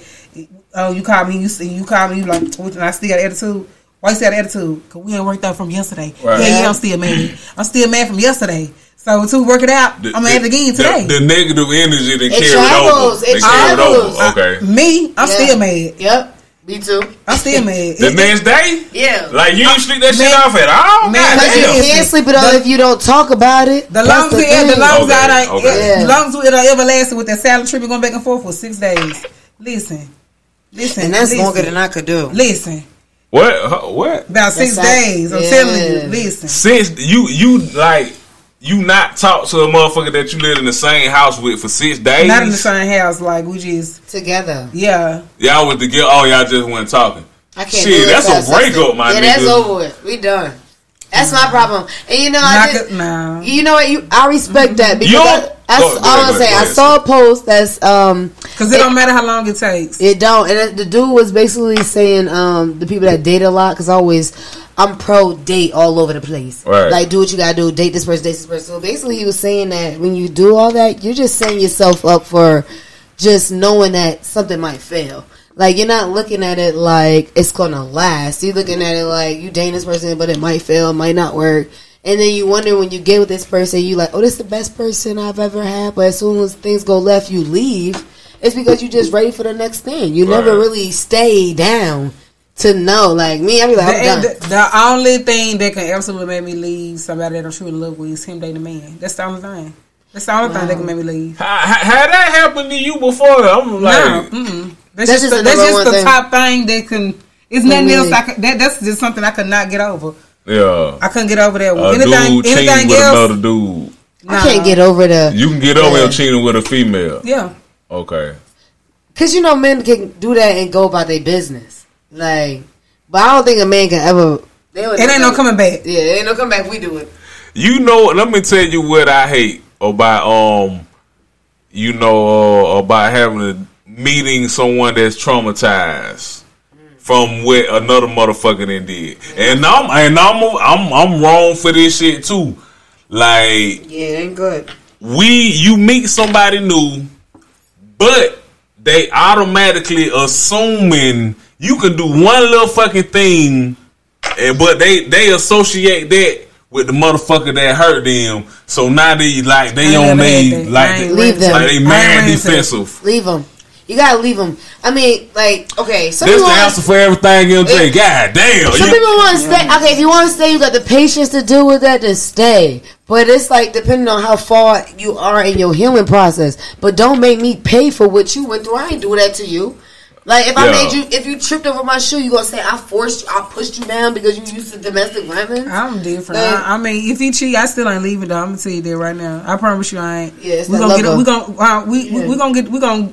oh, you call me. You see, you call me. You like, what, and I still got attitude. Why you still got attitude? Cause we ain't worked out from yesterday. Right. Yeah, yeah, I'm still mad. I'm still mad from yesterday. So to work it out, The- I'm mad the- again the- today. The, negative energy that It carried travels. over. It They carried travels. over. Okay. me, I'm Yeah. still mad. Yep, me too. I'm still mad. *laughs* The It- next day, Yeah, like you didn't sleep that shit Man- off at all. Man, God because you can't sleep it off the- if you don't talk about it. The That's longest, the it, the thing. longest Okay, I, okay. it, Yeah. longest it ever lasted with that salad trip going back and forth for six days. Listen, listen, and that's listen, longer than I could do. Listen, What? What? about six That's how- days. I'm yeah. telling you, listen. Since you you like you not talk to a motherfucker that you live in the same house with for six days. Not in the same house, like we just, Together, yeah. Y'all was together. Oh, y'all just went talking. I can't. Shit, do that's a fast. breakup, my nigga. Yeah, that's over with. We done. That's my problem. And you know, I Knock did, it, no. You know what? You, I respect that because You I, don't- I, Go- s- I ahead, was saying I saw a post that's um Because it don't matter how long it takes. it don't and the dude was basically saying um the people that date a lot because always I'm pro date all over the place Right. like do what you gotta do date this person date this person so basically he was saying that when you do all that you're just setting yourself up for just knowing that something might fail like you're not looking at it like it's gonna last you're looking at it like you dating this person but it might fail might not work and then you wonder when you get with this person you like oh this is the best person I've ever had but as soon as things go left you leave it's because you're just ready for the next thing. You never really stay down to know. Like me, I be like, I'm The, done. the, the only thing that can absolutely make me leave somebody that I'm truly in love with is him dating a man. That's the only thing. That's the only thing that can make me leave. How, how, how that happened to you before? I'm like, no, mm-mm. That's, That's just, just the, the that's just the thing. top thing that can. It's nothing me. else. I could, that, that's just something I could not get over. Yeah. I couldn't get over that. A anything, dude cheating anything with else? another dude. I can't get over the You can get over Yeah. him cheating with a female. Yeah, Okay. because you know men can do that and go about their business. Like, but I don't think a man can ever. They it ain't no coming back. Yeah, it ain't no coming back. We do it. You know, let me tell you what I hate about um, you know, uh, about having a meeting someone that's traumatized from what another motherfucker done did, and I'm and I'm I'm I'm wrong for this shit too. Like Yeah, it ain't good. we, you meet somebody new, but they automatically assuming you can do one little fucking thing, and but they they associate that with the motherfucker that hurt them. So now they like they I on they that. Like Leave them. like they I mad ain't raised that. defensive. Leave them. You gotta leave them. I mean, like, okay, some That's people the answer for everything. MJ. It- God damn. Some you- people want to stay. Okay, if you want to stay, you got the patience to deal with that. To stay, but it's like depending on how far you are in your healing process. But don't make me pay for what you went through. I ain't do that to you. Like if I made you, if you tripped over my shoe, you gonna say I forced you, I pushed you down because you used to domestic violence. I'm different. Like- I, I mean, if he cheat, I still ain't leaving. Though I'm gonna tell you that right now. I promise you, I ain't. Yeah, it's we that gonna get. lover. We gonna. Uh, we we, Yeah. we gonna get. We gonna.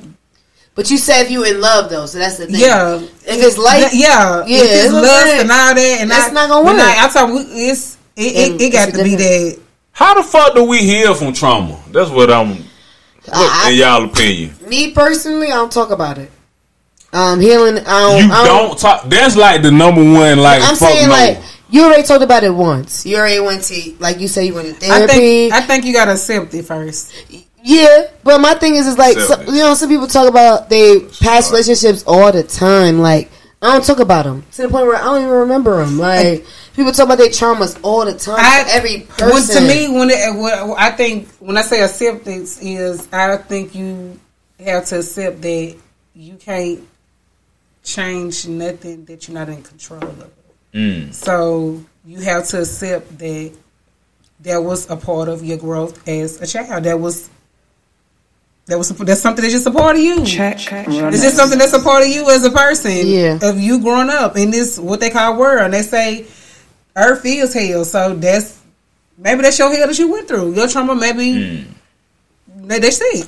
But you said if you in love though, so that's the thing. Yeah. If it's like, yeah, yeah, If it's that's lust saying. and all that, and That's I, not gonna but work. nah, I told you, it's it. It, it got to be different. that. How the fuck do we heal from trauma? That's what I'm. What, I- in y'all opinion, me personally, I don't talk about it. Um, healing. I don't. you I don't talk. That's like the number one. Like I'm fuck saying no. like you already talked about it once. You already went to like you said you went to I therapy. think. I think you gotta accept it first. Yeah, but my thing is, is like so, you know, some people talk about their past Smart. relationships all the time. Like I don't talk about them to the point where I don't even remember them. Like *laughs* people talk about their traumas all the time. I, for every when, person to me, when it, what, I think when I say acceptance is, I think you have to accept that you can't change nothing that you're not in control of. Mm. So you have to accept that that was a part of your growth as a child. That was that was that's something that's just a part of you. Check. Run It's just something that's a part of you as a person. Yeah. Of you growing up in this what they call world. And they say earth is hell. So that's maybe that's your hell that you went through. Your trauma maybe they, they see.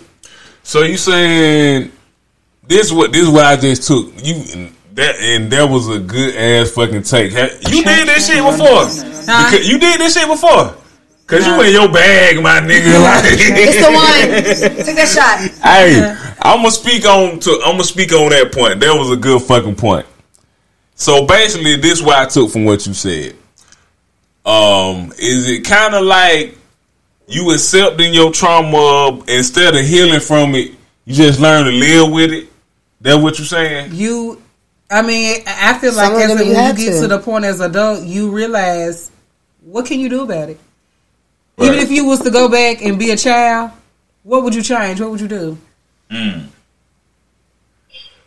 So you saying this? What this? What I just took you that, and that was a good ass fucking take. You did this shit before. Because you did this shit before. Cause you in your bag, my nigga. Like, it's the one. Take that shot. hey, I'm gonna speak on to. I'm gonna speak on that point. That was a good fucking point. So basically, this is what I took from what you said. Um, is it kind of like you accepting your trauma instead of healing from it? You just learn to live with it. That what you're saying? You I mean, I I feel like Some of as a, you when you get to. to the point as an adult, you realize what can you do about it. Right. Even if you was to go back and be a child, what would you change? What would you do? Hmm.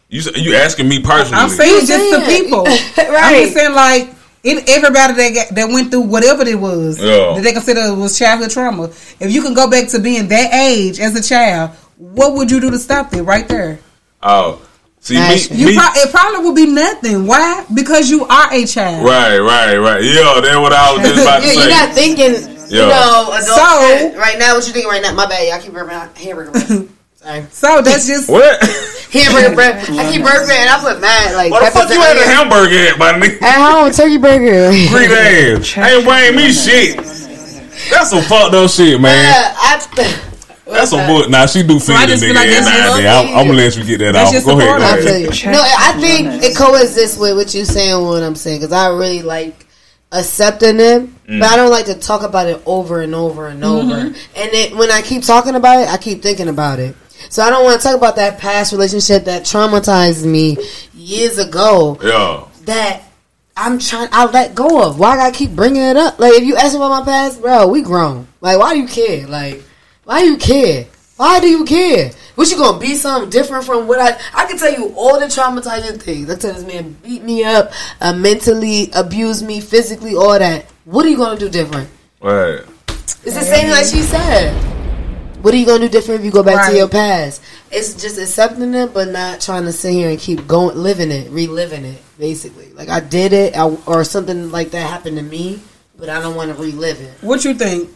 You s- you asking me personally? I'm saying You just the saying. people. *laughs* I'm just saying like it, everybody that got, that went through whatever it was Yeah. that they consider was childhood trauma. If you can go back to being that age as a child, what would you do to stop it right there? oh, see Action. me, You me pro- it probably would be nothing. Why? Because you are a child. right, right, right. Yeah, that's what I was just *laughs* about to Yeah, say. you're not thinking. You know, adult So- shit. right now, what you thinking right now? My bad. Y'all keep burping out hamburger bread. *laughs* Sorry, So that's just what? *laughs* hamburger bread. *laughs* I keep burping and I put mad like. What the fuck you and had a onions. hamburger at, my nigga? At home, turkey burger. Green ass. Ain't bring me shit. That's some fucked up shit, man. Uh, I, That's some bull. Nah, she do feed I the just nigga like every that's now and just- then. I'm, I'm gonna let you get that That's off. Go ahead, part go I it. ahead. you. No, I think it coexists with what you're saying. What I'm saying, because I really like accepting them, Mm. but I don't like to talk about it over and over and over. Mm-hmm. And it, when I keep talking about it, I keep thinking about it. So I don't want to talk about that past relationship that traumatized me years ago. Yeah. That I'm trying, I let go of. Why I keep bringing it up? Like if you ask me about my past, bro, we grown. Like why do you care? Like why do you care? Why do you care? What you gonna be something different from what I? I can tell you all the traumatizing things. I tell this man beat me up, uh, mentally abused me, physically, all that. What are you gonna do different? Right. It's the same like she said. What are you gonna do different if you go back to your past? It's just accepting it, but not trying to sit here and keep going, living it, reliving it. Basically, like I did it, I, or something like that happened to me, but I don't want to relive it. What you think?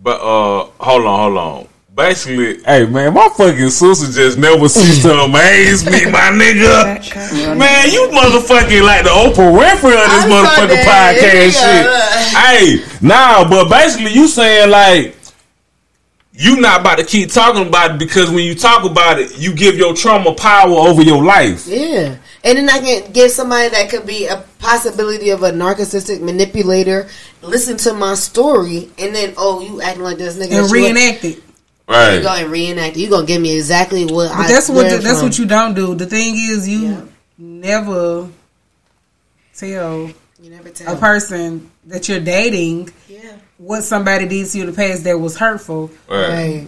But uh, hold on, hold on. Basically, hey man, my fucking sister just never ceased to *laughs* amaze me, my nigga. Check, check, run Man, you motherfucking like the Oprah Winfrey of this I'm motherfucking podcast Yeah. shit. Hey, nah, but basically you saying like you not about to keep talking about it because when you talk about it, you give your trauma power over your life. Yeah. And then I can give somebody that could be a possibility of a narcissistic manipulator listen to my story and then, oh, you acting like this nigga. And that reenact it. You Right. go and reenact it. You gonna give me exactly what But I that's what learned that's from. what you don't do. The thing is, you Yeah. never tell You never tell. a person that you're dating Yeah. what somebody did to you in the past that was hurtful. Right. Right.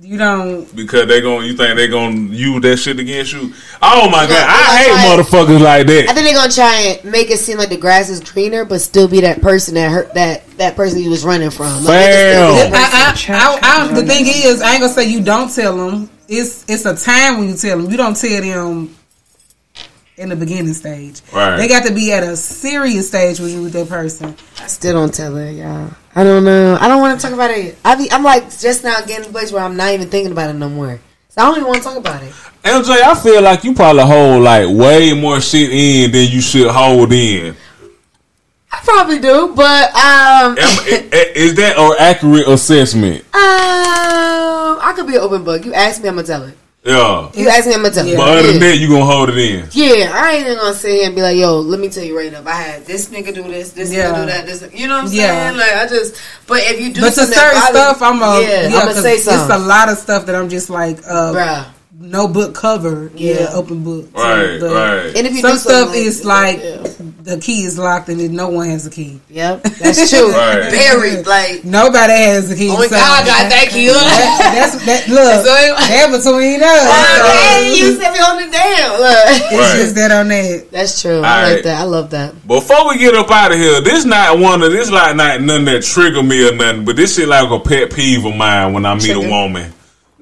You don't. Because they going you think they gonna use that shit against you? Oh my god, I hate like- motherfuckers like that. I think they're gonna try and make it seem like the grass is greener, but still be that person that hurt that that person you was running from. Like, they can still be that Fam. person. I, I, I, I, the thing is, I ain't gonna say you don't tell them. It's it's a time when you tell them. You don't tell them in the beginning stage. Right. They got to be at a serious stage with you with that person. I still don't tell her, y'all. I don't know. I don't want to talk about it. I be, I'm like just now getting to the place where I'm not even thinking about it no more. So I don't even want to talk about it. MJ, I feel like you probably hold like way more shit in than you should hold in. I probably do, but um, Am- i- i- is that an accurate assessment? *laughs* um, I could be an open book. You ask me, I'm gonna tell it. Yeah. You asking me, I'm gonna tell Yeah. But other than that, you gonna hold it in. Yeah, I ain't even gonna sit here and be like, "Yo, let me tell you right up. I had this nigga do this, this Yeah. nigga do that, this." You know what I'm saying? Yeah. Like I just, but if you do, but to certain that stuff, I'm a yeah, yeah, I'm gonna 'cause say It's a lot of stuff that I'm just like, uh, bruh. No book cover, yeah, Yeah. open book. too. Right, But right. And if you Some do stuff something is like yeah. the key is locked and then no one has a key. Yep, *laughs* that's true. Right. Very like. Nobody has a key. Oh Only so- God got that key. That- that's that. Look, So it- that between us. *laughs* Oh, So, you set me on the damn. Look. *laughs* it's Right. just that on that. That's true. I Alright. like that. I love that. Before we get up out of here, this not one of this like not nothing that trigger me or nothing, but this shit like a pet peeve of mine when I meet Trigger? a woman.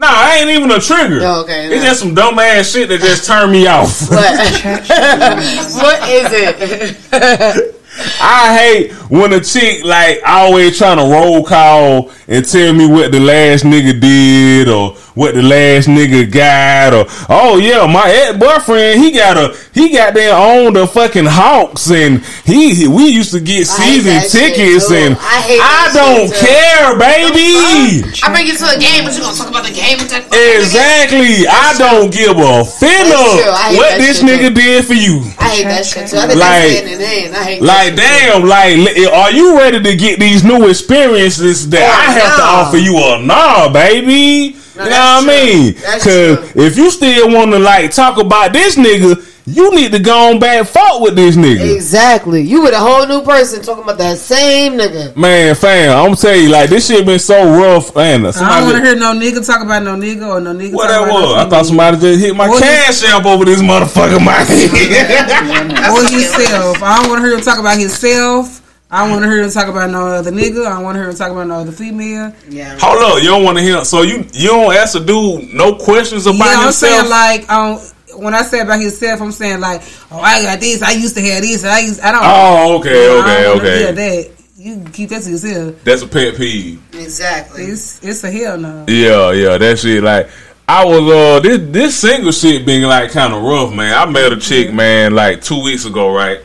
Nah, I ain't even a trigger. Oh, okay, it's nah. just some dumb ass shit that just turned me off. *laughs* What? Check, check, run it. what is it? *laughs* I hate when a chick like always trying to roll call and tell me what the last nigga did or what the last nigga got or oh yeah my ex boyfriend he got a he got there on the fucking Hawks and he, we used to get season tickets and I I don't care baby I bring you to a game, but you gonna talk about the game? With that nigga. Exactly I don't give a fin That's up true. I hate what this nigga too. did for you I hate that shit too. I Like- that's saying it in. I hate Like that shit, damn, like are you ready to get these new experiences that Oh, I have to offer you or nah, baby? No, you know what I mean? Cause if you still want to like talk about this nigga, you need to go on back fault with this nigga. Exactly. You with a whole new person talking about that same nigga. Man, fam, I'm tell you, like this shit been so rough, man. I don't want to hear no nigga talk about no nigga or no nigga. what that was? no I thought somebody just hit my What cash app over this motherfucker, man. *laughs* or himself. I don't want to hear him talk about himself. I don't want to hear him talk about no other nigga. I don't want to hear him talk about no other female. Yeah. Hold up, you don't want to hear. So you you don't ask a dude no questions about Yeah, I'm himself. saying like um, when I say about himself, I'm saying like, oh, I got this. I used to have this. I used. I don't. Oh, okay, I okay, don't okay. hear that. You can keep that to yourself. That's a pet peeve. Exactly. It's it's a hell no. Yeah, yeah, that shit. Like, I was uh this this single shit being like kind of rough, man. I met a chick, man, like two weeks ago, right?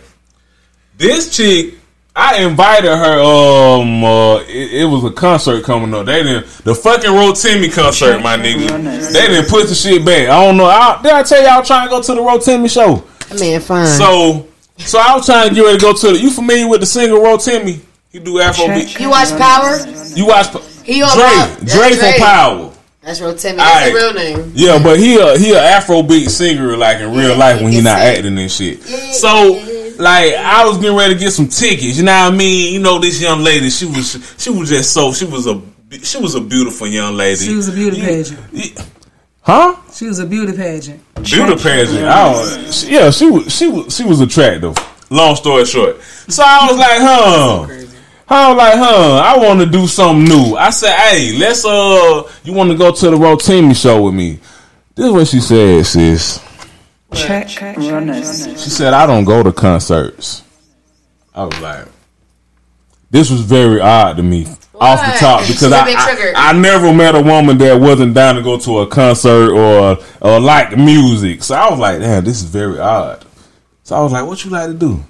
This chick, I invited her. Um, uh, it, it was a concert coming up. They didn't the fucking Rotimi concert, my nigga. They didn't put the shit back. I don't know. I, did I tell y'all trying to go to the Rotimi show? Man, fine. So, so I was trying to get ready to go to. the You familiar with the singer Rotimi? He do Afrobeat. You watch Power? You watch He on Dre? Power. That's Dre Dre. from Power. That's Rotimi. That's Alright. his real name. Yeah, but he a he a Afrobeat singer like in real Yeah, life when he it's not acting and shit. Yeah, So yeah. Like I was getting ready to get some tickets. You know what I mean? You know this young lady. She was she was just so she was a she was a beautiful young lady. She was a beauty You- pageant. you- Huh? She was a beauty pageant. Beauty pageant. I was, she- yeah, she was she was she was attractive. Long story short. So I was like, huh. I was like, huh, I want to do something new. I said, hey, let's uh, you want to go to the Rotimi show with me? This is what she said, sis. Check runners. She said, I don't go to concerts. I was like, this was very odd to me off the top *laughs* because a I, bit triggered. I I never met a woman that wasn't down to go to a concert or or like music. So I was like, damn, this is very odd. So I was like, what you like to do?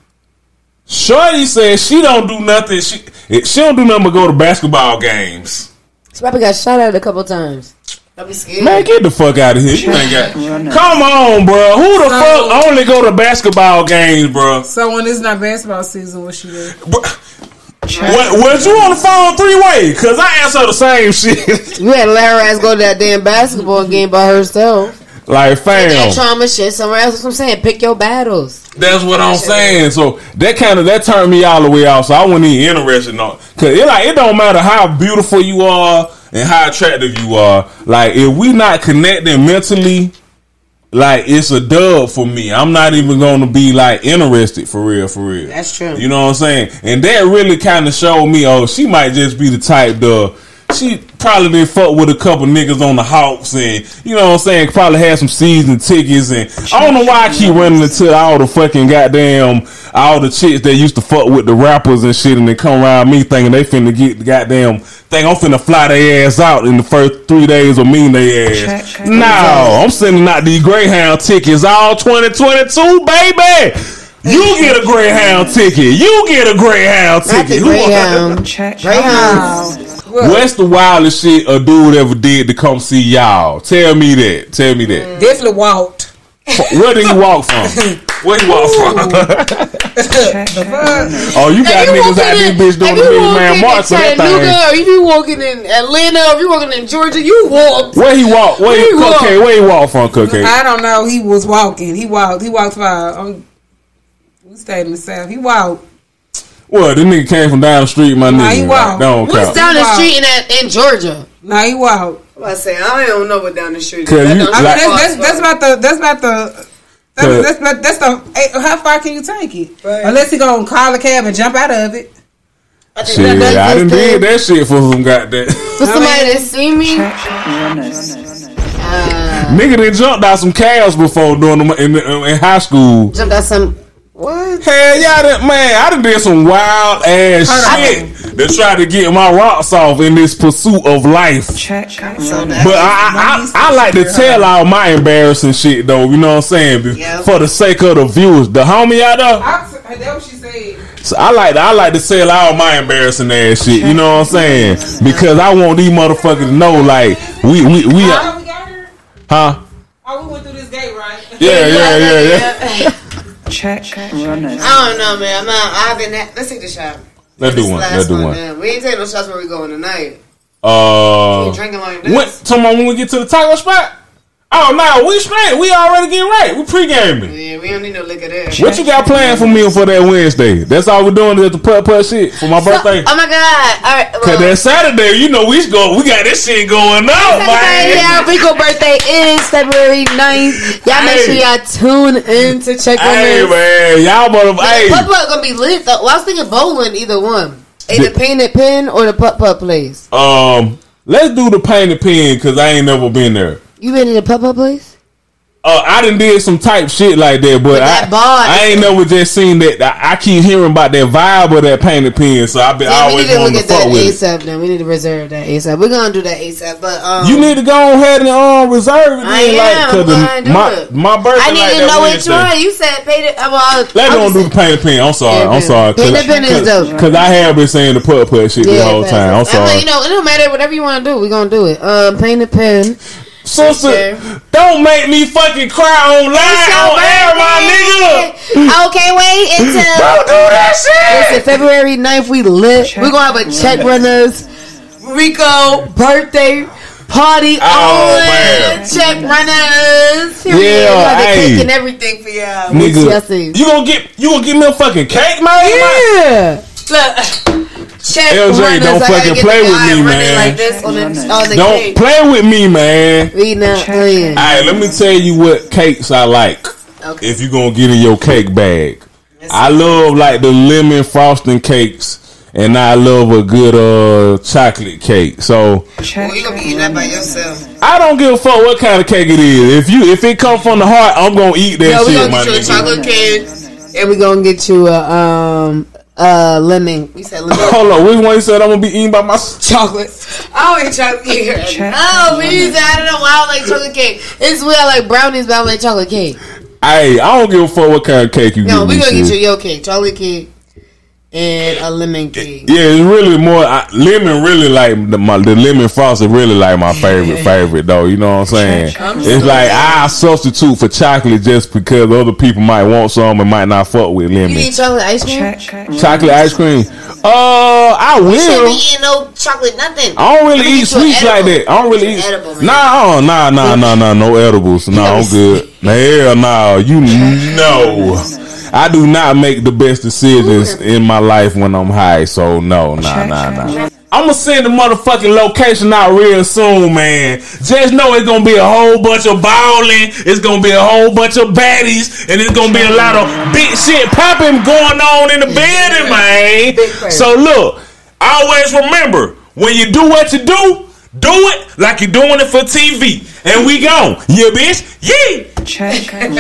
Shorty said she don't do nothing. She she don't do nothing but go to basketball games. She probably got shot at a couple times. Don't be scared. Man, get the fuck out of here. You ain't got. Come on, bro. Who the So- fuck only go to basketball games, bro? So when it's not basketball season, what she do? Bro, What, was you on the phone three way? Cause I answer the same *laughs* shit. You had Lara ass go to that damn basketball game by herself. like fam, That fam, trauma shit somewhere else. That's what I'm saying. Pick your battles. that's what I'm saying. So that kind of that turned me all the way off. So I wasn't even interested in all. Cause it like it don't matter how beautiful you are and how attractive you are. Like if we not connecting mentally, like it's a dub for me. I'm not even going to be like interested for real, for real. That's true. You know what I'm saying? And that really kind of showed me, oh, she might just be the type to. She probably been fuck with a couple niggas on the Hawks and you know what I'm saying. Probably had some season tickets and I don't know why I keep running into all the fucking goddamn all the chicks that used to fuck with the rappers and shit and they come around me thinking they finna get the goddamn thing. I'm finna fly their ass out in the first three days of meeting they ass. Check. No, I'm sending out these Greyhound tickets all 2022, baby. You get a Greyhound ticket. You get a Greyhound Not ticket. the Who- Greyhound. *laughs* Check What's the wildest shit a dude ever did to come see y'all? Tell me that. Tell me that. Definitely walked. Where did he walk from? *laughs* Where he walk from? *laughs* Oh, you got niggas out this bitch doing the Million Man March for that thing. Chattanooga, or you be walking in Atlanta, if you walking in Georgia, you walk. Where he walk? Where he, Where he walk? Cocaine? Where he walk from? Cocaine. I don't know. He was walking. He walked. He walked by. Um, we stayed in the south. He walked. Well, this nigga came from down the street, my Nah, nigga. he walk. That don't What's count. down the street in that, in Georgia? No, he walked. I'm about to say I don't know what down the street. is. Cause That you- I mean, that's, that's that's about the that's about the. That's, that's, that's the. How far can you take it? Right. Unless he gonna call a cab and jump out of it. I think Shit, that- that's I done just did that shit for some goddamn. *laughs* For somebody that see me, uh, nigga done jumped out some calves before doing them in, in, in high school. jumped out some. What? Hell yeah, that man, I done did some wild ass Hold on. shit to try to get my rocks off in this pursuit of life. Check So But I, I, I, I like to tell all my embarrassing shit though. You know what I'm saying? Be- Yeah. For the sake of the viewers, the homie out there. I, that what she said. So I like to, I like to tell all my embarrassing ass shit. You know what I'm saying? Because I want these motherfuckers to know, like we we we, we got huh? Oh, we went through this gate, right? Yeah, yeah, yeah, yeah. *laughs* Check runners. I don't know, man. I'm not. I haven't. Had, let's take the shot. Let's do one. last Let's do one. man. We ain't taking no shots where we going tonight. Uh, drinking like this. What? Tomorrow when we get to the taco spot? Oh no, we straight. We already getting right. We pre-gaming. Yeah, we don't need no liquor there. What you got planned for me for that Wednesday? That's all we're doing is the putt putt shit for my birthday. Oh my god! All right, Cause well, that Saturday, you know we go. We got this shit going on, Hey, man. yeah, Rico birthday is February 9th. Y'all make sure y'all tune in to check on Hey this. man, y'all mother. Hey, Putt putt gonna be lit though. Well, I was thinking bowling, either one. Either The- painted pin or the putt putt place. um, let's do the painted pin because I ain't never been there. You been in a putt putt place? Uh, I didn't did some type shit like that, but, that I, I ain't never just seen that. I, I keep hearing about that vibe of that painted pin, so I've been Yeah, we always to wanting at to fuck that with it. ASAP. Then we need to reserve that ASAP. We're gonna do that ASAP, but um, You need to go ahead and um, reserve it. I am. like, the- my it. my birthday. I need like to know which one. You said painted. Uh, well, Let I was do the painted pin. I'm sorry. Yeah, I'm sorry. Painted pin is dope. Because I have been saying the putt putt shit the whole time. I'm I sorry. mean, you know, it don't matter. Whatever you want to do, we're gonna do it. Um, painted pin. Sister, don't make me fucking cry on live on air, my nigga. Okay, wait until *laughs* Don't do that listen. shit. February 9th, we lit. Check We're gonna have a check runners, Rico birthday party Oh, on man. check runners. Period. Yeah, we have the hey. cake and everything for y'all. Nigga, you gonna get you gonna give me a fucking cake, man? Yeah. Look, check LJ, runners. don't I gotta fucking play with me, man. Like this on the, on the Don't cake. play with me, man. We not playing. All right, let me tell you what cakes I like. Okay. If you gonna get in your cake bag, I love like the lemon frosting cakes and I love a good uh chocolate cake. So Well, you gonna be eating that by yourself. I don't give a fuck what kind of cake it is. If you if it come from the heart, I'm gonna eat that No, we gonna my get you a chocolate cake, and we gonna get you a um uh lemon. We said lemon *laughs* Hold on, which one you said I'm gonna be eating by my chocolate. I don't eat chocolate cake. Check. Oh, me either. I don't know why I don't like chocolate cake. It's weird. I like brownies, but I don't like chocolate cake. Hey, I don't give a fuck what kind of cake you No, give we gonna get sis. you your cake, chocolate cake, and a lemon cake. Yeah, it's really more I, lemon. Really like the, my, the lemon frosted. Really like my favorite favorite though. You know what I'm saying? I'm It's so like glad. I substitute for chocolate just because other people might want some and might not fuck with lemon. You lemon. eat chocolate ice cream? Check. Chocolate ice cream. Uh, I You shouldn't will. be eating no chocolate, nothing. I don't really eat get you an sweets like that. I don't really eat. edible, man. nah, uh, nah, nah, nah, nah, no edibles. Nah, I'm good. Hell nah, you *laughs* know. I do not make the best decisions in my life when I'm high. So no, nah, nah, nah. I'm gonna send the motherfucking location out real soon, man. Just know it's gonna be a whole bunch of balling. It's gonna be a whole bunch of baddies, and it's gonna be a lot of big shit popping going on in the building, man. So look, always remember when you do what you do, do it like you're doing it for TV, and we gone. Yeah, bitch. Yeah. Check.